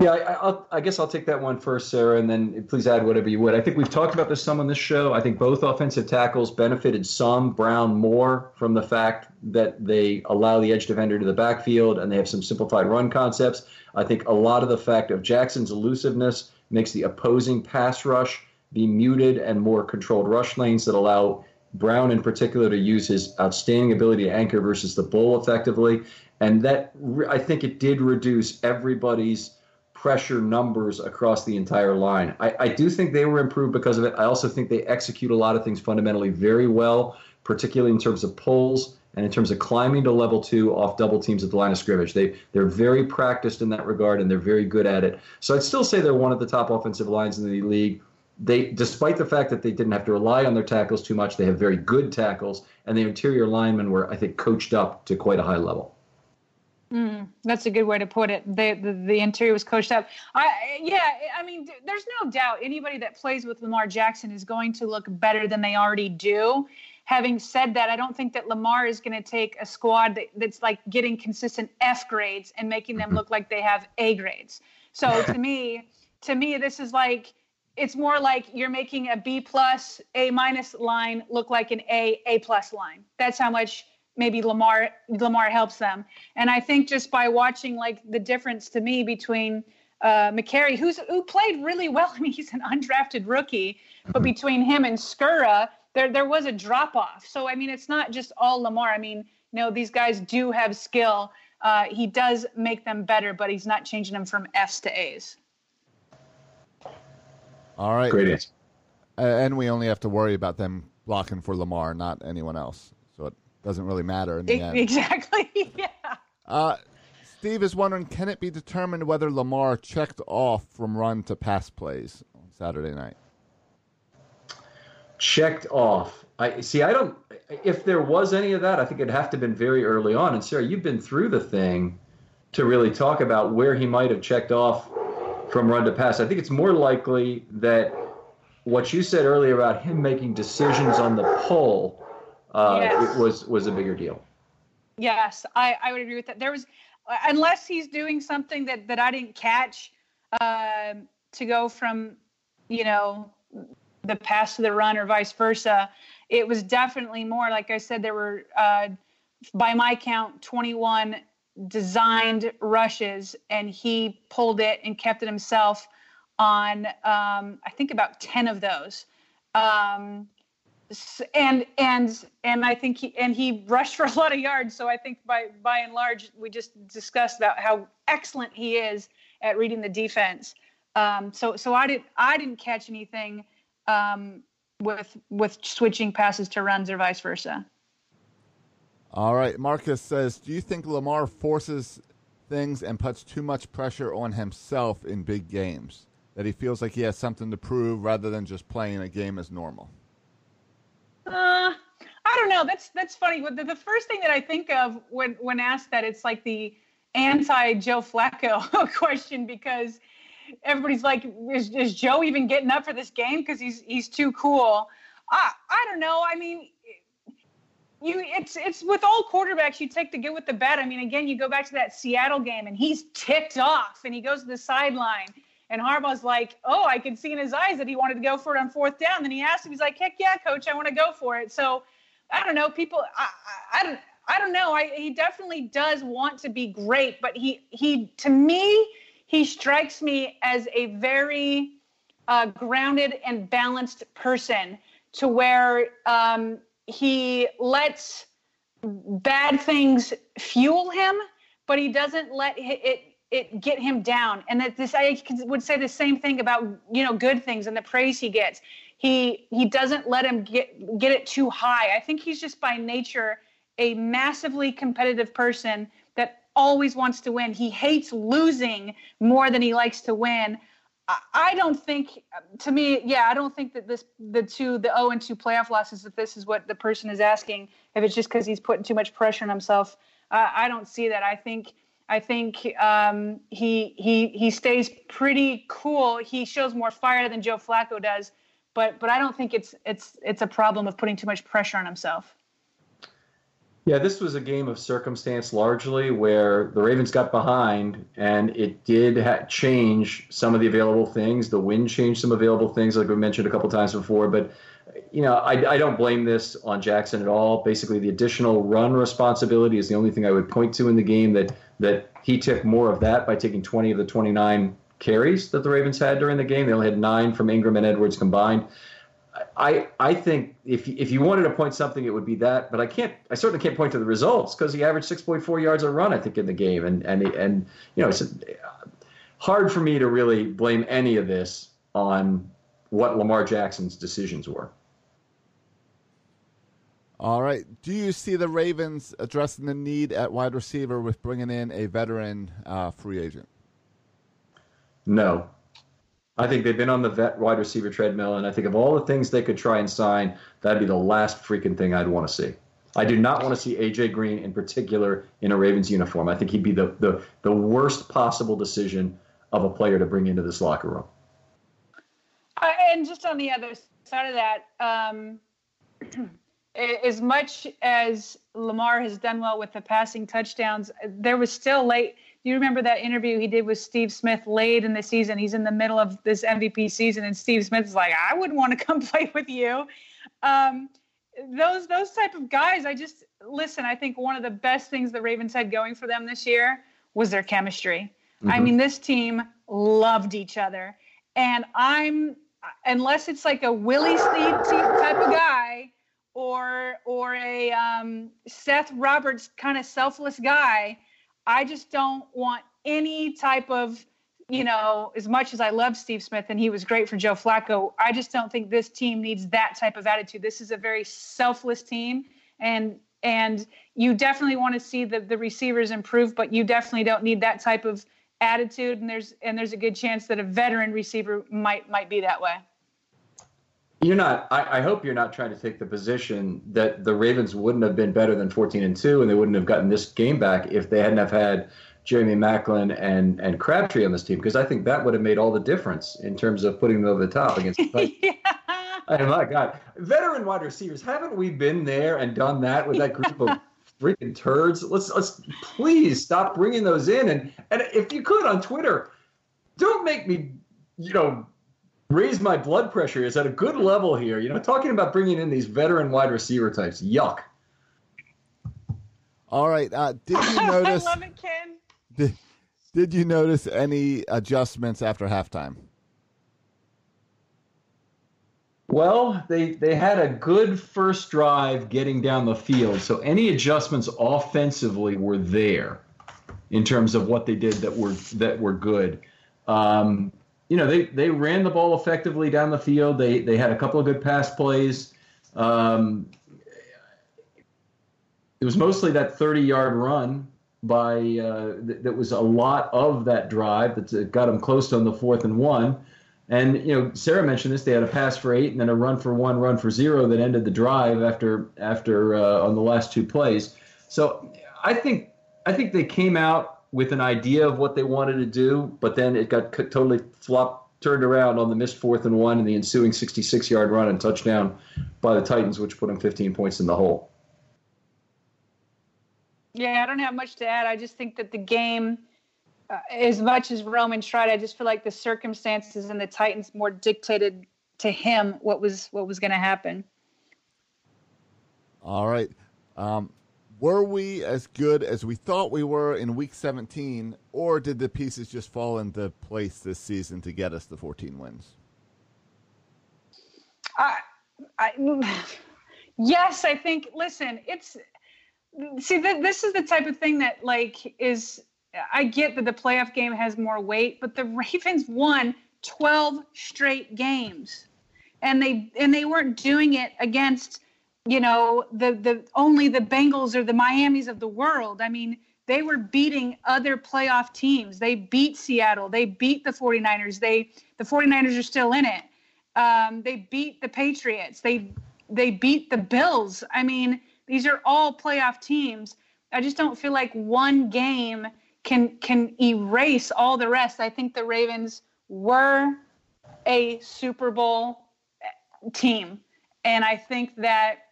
Yeah, I, I, guess I'll take that one first, Sarah, and then please add whatever you would. I think we've talked about this some on this show. I think both offensive tackles benefited some, Brown more, from the fact that they allow the edge defender to the backfield and they have some simplified run concepts. I think a lot of the fact of Jackson's elusiveness makes the opposing pass rush be muted and more controlled rush lanes that allow Brown in particular to use his outstanding ability to anchor versus the bull effectively. And that I think it did reduce everybody's pressure numbers across the entire line. I, I do think they were improved because of it. I also think they execute a lot of things fundamentally very well, particularly in terms of pulls and in terms of climbing to level two off double teams at the line of scrimmage. They they're very practiced in that regard and they're very good at it. So I'd still say they're one of the top offensive lines in the league they, despite the fact that they didn't have to rely on their tackles too much, they have very good tackles, and the interior linemen were, I think, coached up to quite a high level. Mm, that's a good way to put it. The, the, the interior was coached up. I yeah, I mean, there's no doubt anybody that plays with Lamar Jackson is going to look better than they already do. Having said that, I don't think that Lamar is going to take a squad that, that's like getting consistent F grades and making them mm-hmm. look like they have A grades. So to me, to me, this is like it's more like you're making a B plus, A minus line look like an A, A plus line. That's how much maybe Lamar Lamar helps them. And I think just by watching like the difference to me between uh, Mekari, who's who played really well. I mean, he's an undrafted rookie, but mm-hmm. between him and Skura, there there was a drop off. So I mean, it's not just all Lamar. I mean, you know, these guys do have skill. Uh, he does make them better, but he's not changing them from Fs to As. All right. Great answer. and we only have to worry about them blocking for Lamar, not anyone else. So it doesn't really matter in the end. Exactly. yeah. Uh, Steve is wondering, can it be determined whether Lamar checked off from run to pass plays on Saturday night? checked off. I see. I don't. If there was any of that, I think it'd have to have been very early on. And Sarah, you've been through the thing to really talk about where he might have checked off from run to pass. I think it's more likely that what you said earlier about him making decisions on the pull uh, Yes. was was a bigger deal. Yes, I, I would agree with that. There was, unless he's doing something that, that I didn't catch, um, to go from, you know, the pass to the run or vice versa. It was definitely more, like I said, there were, uh, by my count, 21 designed rushes, and he pulled it and kept it himself on, um, I think, about 10 of those. Um, and and and I think he and he rushed for a lot of yards. So I think by by and large, we just discussed about how excellent he is at reading the defense. Um, so so I didn't I didn't catch anything um, with with switching passes to runs or vice versa. All right. Marcus says, do you think Lamar forces things and puts too much pressure on himself in big games? That he feels like he has something to prove rather than just playing a game as normal? Uh, I don't know. That's that's funny. The, the first thing that I think of when when asked that, it's like the anti Joe Flacco question because everybody's like, is, is Joe even getting up for this game because he's he's too cool? I I don't know. I mean. You, it's it's with all quarterbacks. You take the good with the bad. I mean, again, you go back to that Seattle game, and he's ticked off, and he goes to the sideline, and Harbaugh's like, "Oh, I could see in his eyes that he wanted to go for it on fourth down." Then he asked him, he's like, "Heck yeah, coach, I want to go for it." So, I don't know. People, I, I, I don't, I don't know. I, he definitely does want to be great, but he, he, to me, he strikes me as a very uh, grounded and balanced person, to where um, he lets bad things fuel him, but he doesn't let it, it get him down. And that this I would say the same thing about you know good things and the praise he gets. He he doesn't let him get get it too high. I think he's just by nature a massively competitive person that always wants to win. He hates losing more than he likes to win. I- don't think, to me, yeah, I don't think that this, the two, the 0 and 2 playoff losses, if this is what the person is asking, if it's just because he's putting too much pressure on himself, uh, I don't see that. I think, I think um, he he he stays pretty cool. He shows more fire than Joe Flacco does, but but I don't think it's it's it's a problem of putting too much pressure on himself. Yeah, this was a game of circumstance largely where the Ravens got behind and it did ha- change some of the available things. The wind changed some available things, like we mentioned a couple times before. But, you know, I, I don't blame this on Jackson at all. Basically, the additional run responsibility is the only thing I would point to in the game that, that he took more of that by taking 20 of the 29 carries that the Ravens had during the game. They only had nine from Ingram and Edwards combined. I I think if if you wanted to point something, it would be that. But I can't. I certainly can't point to the results because he averaged 6.4 yards a run, I think, in the game, and and and you know it's hard for me to really blame any of this on what Lamar Jackson's decisions were. All right. Do you see the Ravens addressing the need at wide receiver with bringing in a veteran uh, free agent? No. I think they've been on the vet wide receiver treadmill, and I think of all the things they could try and sign, that'd be the last freaking thing I'd want to see. I do not want to see AJ Green in particular in a Ravens uniform. I think he'd be the, the, the worst possible decision of a player to bring into this locker room. And just on the other side of that, um, as much as Lamar has done well with the passing touchdowns, there was still late. Do you remember that interview he did with Steve Smith late in the season? He's in the middle of this MVP season, and Steve Smith is like, "I wouldn't want to come play with you." Um, those those type of guys, I just listen. I think one of the best things the Ravens had going for them this year was their chemistry. I mean, this team loved each other, and I'm unless it's like a Willie Snead type of guy or or a um, Seth Roberts kind of selfless guy. I just don't want any type of you know, as much as I love Steve Smith and he was great for Joe Flacco, I just don't think this team needs that type of attitude. This is a very selfless team, and and you definitely want to see the the receivers improve, but you definitely don't need that type of attitude. And there's and there's a good chance that a veteran receiver might might be that way. You're not. I, I, hope you're not trying to take the position that the Ravens wouldn't have been better than 14 and two, and they wouldn't have gotten this game back if they hadn't have had Jeremy Maclin and and Crabtree on this team, because I think that would have made all the difference in terms of putting them over the top against. The yeah. Oh my God, veteran wide receivers, haven't we been there and done that with that group of freaking turds? Let's let's please stop bringing those in, and and if you could on Twitter, don't make me, you know raise my blood pressure is at a good level here. You know, talking about bringing in these veteran wide receiver types, yuck. All right. Uh, did you notice? I love it, Ken. Did, did you notice any adjustments after halftime? Well, they they had a good first drive getting down the field, so any adjustments offensively were there in terms of what they did that were that were good. Um, you know, they, they ran the ball effectively down the field. They they had a couple of good pass plays. Um, it was mostly that 30 yard run by uh, th- that was a lot of that drive that got them close on the fourth and one. And you know, Sarah mentioned this. They had a pass for eight and then a run for one, run for zero that ended the drive after after uh, on the last two plays. So I think I think they came out with an idea of what they wanted to do, but then it got totally flopped, turned around on the missed fourth and one and the ensuing 66 yard run and touchdown by the Titans, which put them 15 points in the hole. Yeah, I don't have much to add. I just think that the game, uh, as much as Roman tried, I just feel like the circumstances and the Titans more dictated to him what was what was going to happen. All right. Um, were we as good as we thought we were in week 17, or did the pieces just fall into place this season to get us the 14 wins? I, I, yes, I think, listen, it's, see, th- this is the type of thing that, like, is, I get that the playoff game has more weight, but the Ravens won 12 straight games. And they and they weren't doing it against you know the the only the Bengals or the Miamis of the world. I mean, they were beating other playoff teams. They beat Seattle. They beat the 49ers. They the 49ers are still in it. Um, they beat the Patriots. They they beat the Bills. I mean, these are all playoff teams. I just don't feel like one game can can erase all the rest. I think the Ravens were a Super Bowl team. And I think that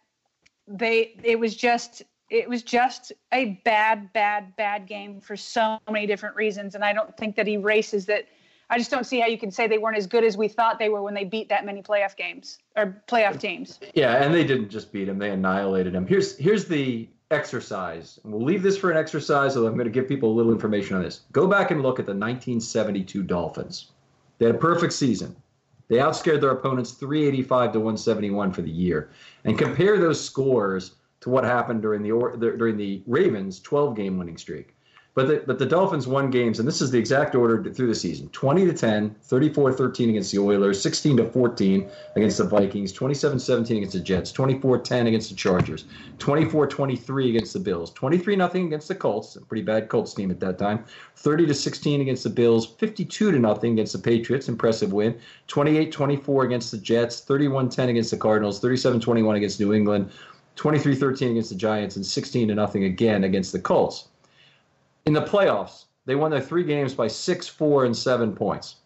they it was just it was just a bad bad bad game for so many different reasons. And i don't think that erases that i just don't see how you can say they weren't as good as we thought they were when they beat that many playoff games or playoff teams. Yeah and they didn't just beat them they annihilated them here's here's the exercise. And we'll leave this for an exercise although i'm going to give people a little information on this. Go back and look at the 1972 dolphins. They had a perfect season they outscared their opponents 385 to 171 for the year. And compare those scores to what happened during the during the Ravens 12 game winning streak. But the, but the Dolphins won games, and this is the exact order through the season 20 to 10, 34 13 against the Oilers, 16 to 14 against the Vikings, 27 17 against the Jets, 24 10 against the Chargers, 24 23 against the Bills, 23 0 against the Colts, a pretty bad Colts team at that time, 30 to 16 against the Bills, 52 to nothing against the Patriots, impressive win, 28 24 against the Jets, 31 10 against the Cardinals, 37 21 against New England, 23 13 against the Giants, and 16 to nothing again against the Colts in the playoffs, they won their three games by six, four, and seven points.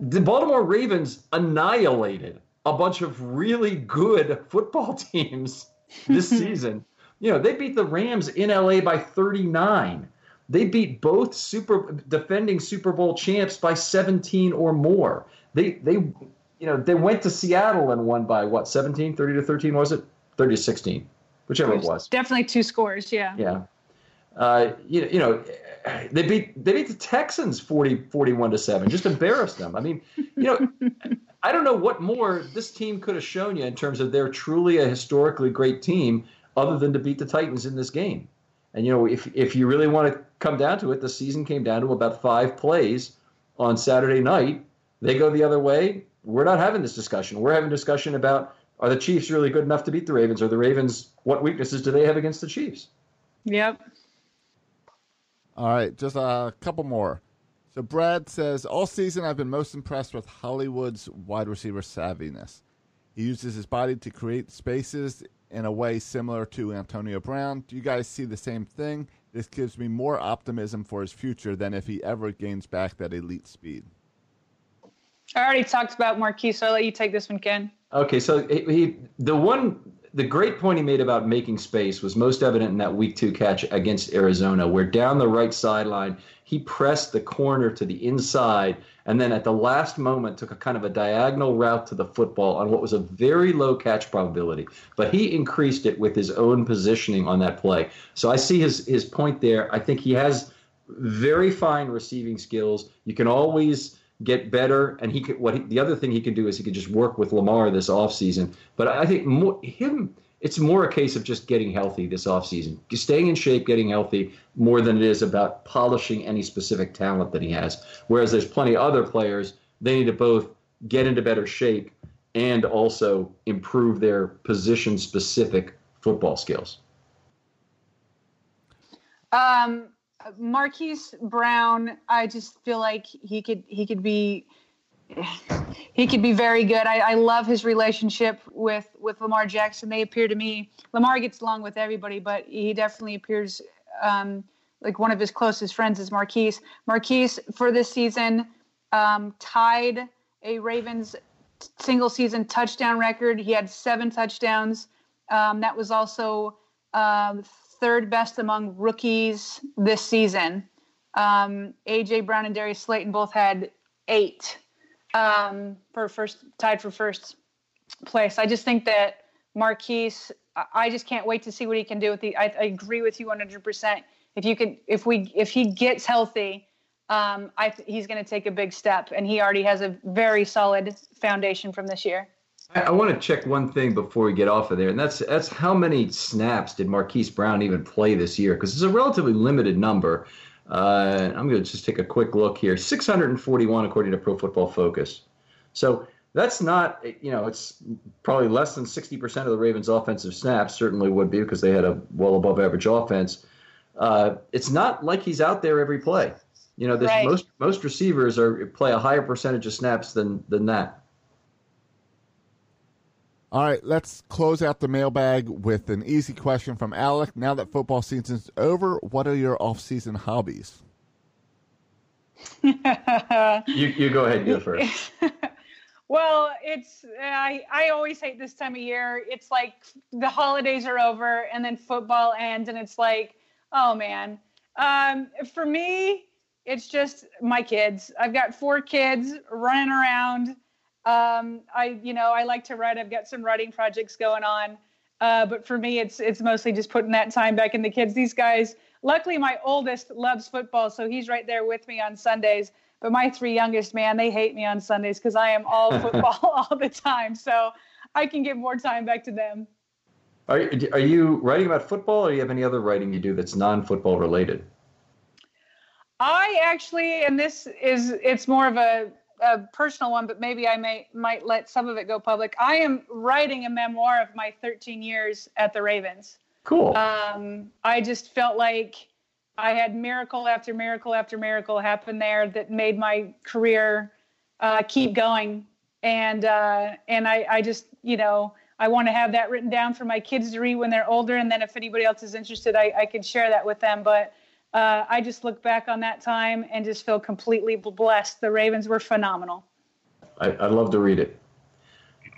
The Baltimore Ravens annihilated a bunch of really good football teams this season. You know, they beat the Rams in LA by 39. They beat both super defending Super Bowl champs by 17 or more. They they you know, they went to Seattle and won by what, 17, 30 to 13 was it? 30 to 16 whichever it was. Definitely two scores. Yeah. Yeah. Uh, you, you know, they beat they beat the Texans 40, 41 to seven. Just embarrassed them. I mean, you know, I don't know what more this team could have shown you in terms of they're truly a historically great team, other than to beat the Titans in this game. And you know, if if you really want to come down to it, the season came down to about five plays on Saturday night. They go the other way. We're not having this discussion. We're having discussion about are the Chiefs really good enough to beat the Ravens? Are the Ravens what weaknesses do they have against the Chiefs? Yep. All right, just a couple more. So Brad says, all season I've been most impressed with Hollywood's wide receiver savviness. He uses his body to create spaces in a way similar to Antonio Brown. Do you guys see the same thing? This gives me more optimism for his future than if he ever gains back that elite speed. I already talked about Marquise, so I'll let you take this one, Ken. Okay, so he, he the one the great point he made about making space was most evident in that week two catch against Arizona, where down the right sideline, he pressed the corner to the inside and then at the last moment took a kind of a diagonal route to the football on what was a very low catch probability. But he increased it with his own positioning on that play. So I see his, his point there. I think he has very fine receiving skills. You can always get better. And he could, what he, the other thing he can do is he could just work with Lamar this offseason. But I think more, him, it's more a case of just getting healthy this offseason, staying in shape, getting healthy, more than it is about polishing any specific talent that he has. Whereas there's plenty of other players, they need to both get into better shape and also improve their position specific football skills. Um, Marquise Brown, I just feel like he could he could be he could be very good. I, I love his relationship with with Lamar Jackson. They appear to me Lamar gets along with everybody, but he definitely appears um, like one of his closest friends is Marquise. Marquise for this season um, tied a Ravens single season touchdown record. He had seven touchdowns. Um, that was also um, third best among rookies this season. Um, AJ Brown and Darius Slayton both had eight um, for first, tied for first place. I just think that Marquise, I just can't wait to see what he can do with the. I, I agree with you 100. percent If you can, if we, if he gets healthy, um, I, he's going to take a big step, and he already has a very solid foundation from this year. I, I want to check one thing before we get off of there, and that's that's how many snaps did Marquise Brown even play this year? Because it's a relatively limited number. Uh, I'm going to just take a quick look here. 641 according to Pro Football Focus. So that's not, you know, it's probably less than 60% of the Ravens' offensive snaps. Certainly would be because they had a well above average offense. Uh, it's not like he's out there every play. You know, right. most most receivers are play a higher percentage of snaps than than that. All right, let's close out the mailbag with an easy question from Alec. Now that football season's over, what are your off-season hobbies? you, you go ahead, go first. well, it's I I always hate this time of year. It's like the holidays are over and then football ends, and it's like, oh man. Um, for me, it's just my kids. I've got four kids running around um, I, you know, I like to write. I've got some writing projects going on. Uh, but for me, it's it's mostly just putting that time back in the kids. These guys, luckily, my oldest loves football, so he's right there with me on Sundays. But my three youngest, man, they hate me on Sundays because I am all football all the time. So I can give more time back to them. Are you, are you writing about football, or do you have any other writing you do that's non-football related? I actually, and this is it's more of a a personal one, but maybe I may might let some of it go public. I am writing a memoir of my 13 years at the Ravens. Cool. Um, I just felt like I had miracle after miracle after miracle happen there that made my career uh, keep going, and uh, and I, I just you know I want to have that written down for my kids to read when they're older, and then if anybody else is interested, I, I can share that with them. But uh, I just look back on that time and just feel completely blessed. The Ravens were phenomenal. I, would love to read it.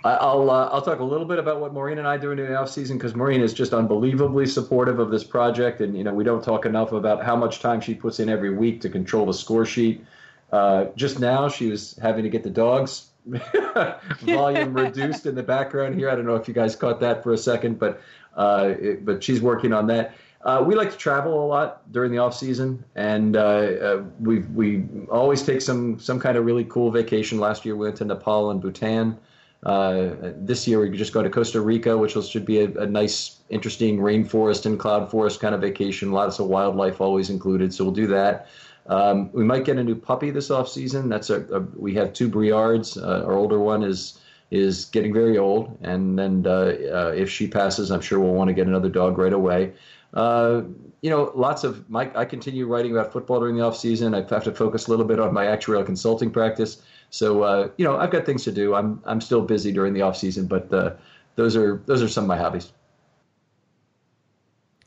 I, will uh, I'll talk a little bit about what Maureen and I do in the off season because Maureen is just unbelievably supportive of this project, and you know we don't talk enough about how much time she puts in every week to control the score sheet. Uh, just now, she was having to get the dogs volume reduced in the background here. I don't know if you guys caught that for a second, but uh, it, but she's working on that. Uh, we like to travel a lot during the off season, and uh, uh, we we always take some some kind of really cool vacation. Last year we went to Nepal and Bhutan. Uh, this year we just go to Costa Rica, which should be a, a, nice, interesting rainforest and cloud forest kind of vacation. Lots of wildlife always included, so we'll do that. Um, we might get a new puppy this off season. That's a, a we have two Briards. Uh, our older one is is getting very old, and then uh, uh, if she passes, I'm sure we'll want to get another dog right away. Uh, you know, lots of my. I continue writing about football during the off season. I have to focus a little bit on my actuarial consulting practice. So uh, you know, I've got things to do. I'm I'm still busy during the off season, but uh, those are those are some of my hobbies.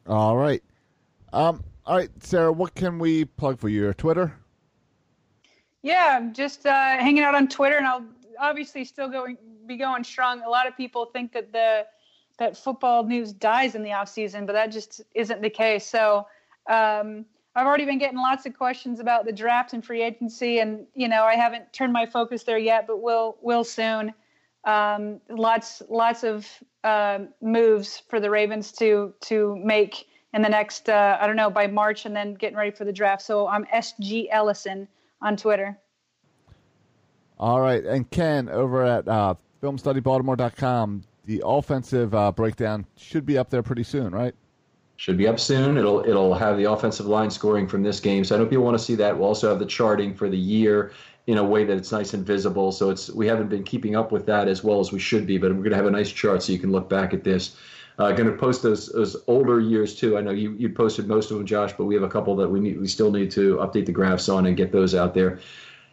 All right, um, all right, Sarah. What can we plug for you? Your Twitter? Yeah, I'm just uh, hanging out on Twitter, and I'll obviously still going be going strong. A lot of people think that the that football news dies in the off season, but that just isn't the case. So um, I've already been getting lots of questions about the draft and free agency, and you know I haven't turned my focus there yet, but will will soon. Um, lots lots of uh, moves for the Ravens to to make in the next uh, I don't know by March, and then getting ready for the draft. So I'm SG Ellison on Twitter. All right, and Ken over at uh, FilmStudyBaltimore.com, the offensive uh, breakdown should be up there pretty soon, right? should be up soon. It'll it'll have the offensive line scoring from this game. So I hope you want to see that. We'll also have the charting for the year in a way that it's nice and visible. So it's we haven't been keeping up with that as well as we should be, but we're going to have a nice chart so you can look back at this. Uh, going to post those, those older years too. I know you you posted most of them, Josh, but we have a couple that we need we still need to update the graphs on and get those out there.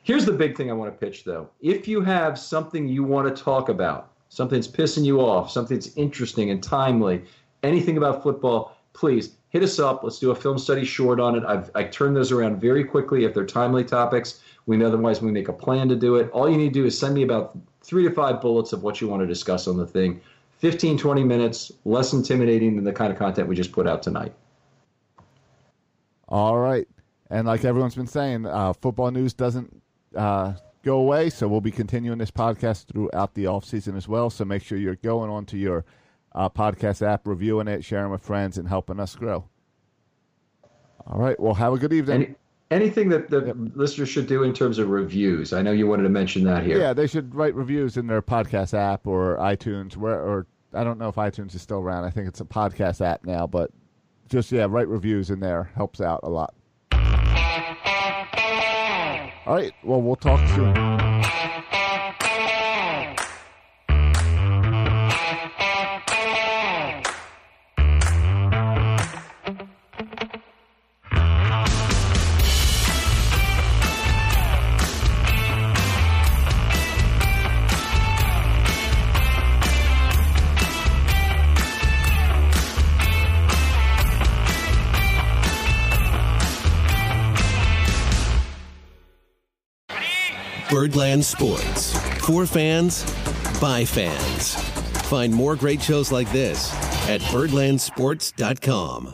Here's the big thing I want to pitch though. If you have something you want to talk about, something's pissing you off, something's interesting and timely, anything about football please hit us up. Let's do a film study short on it. I've I turn those around very quickly if they're timely topics. We know otherwise we make a plan to do it. All you need to do is send me about three to five bullets of what you want to discuss on the thing. 15, 20 minutes, less intimidating than the kind of content we just put out tonight. All right. And like everyone's been saying, uh, football news doesn't uh, go away. So we'll be continuing this podcast throughout the off season as well. So make sure you're going on to your uh, podcast app, reviewing it, sharing with friends, and helping us grow. All right. Well, have a good evening. Any, anything that the yep. listeners should do in terms of reviews? I know you wanted to mention that here. Yeah, they should write reviews in their podcast app or iTunes, where or I don't know if iTunes is still around. I think it's a podcast app now, but just yeah, write reviews in there helps out a lot. All right. Well, we'll talk soon. Birdland Sports. For fans, by fans. Find more great shows like this at birdlandsports.com.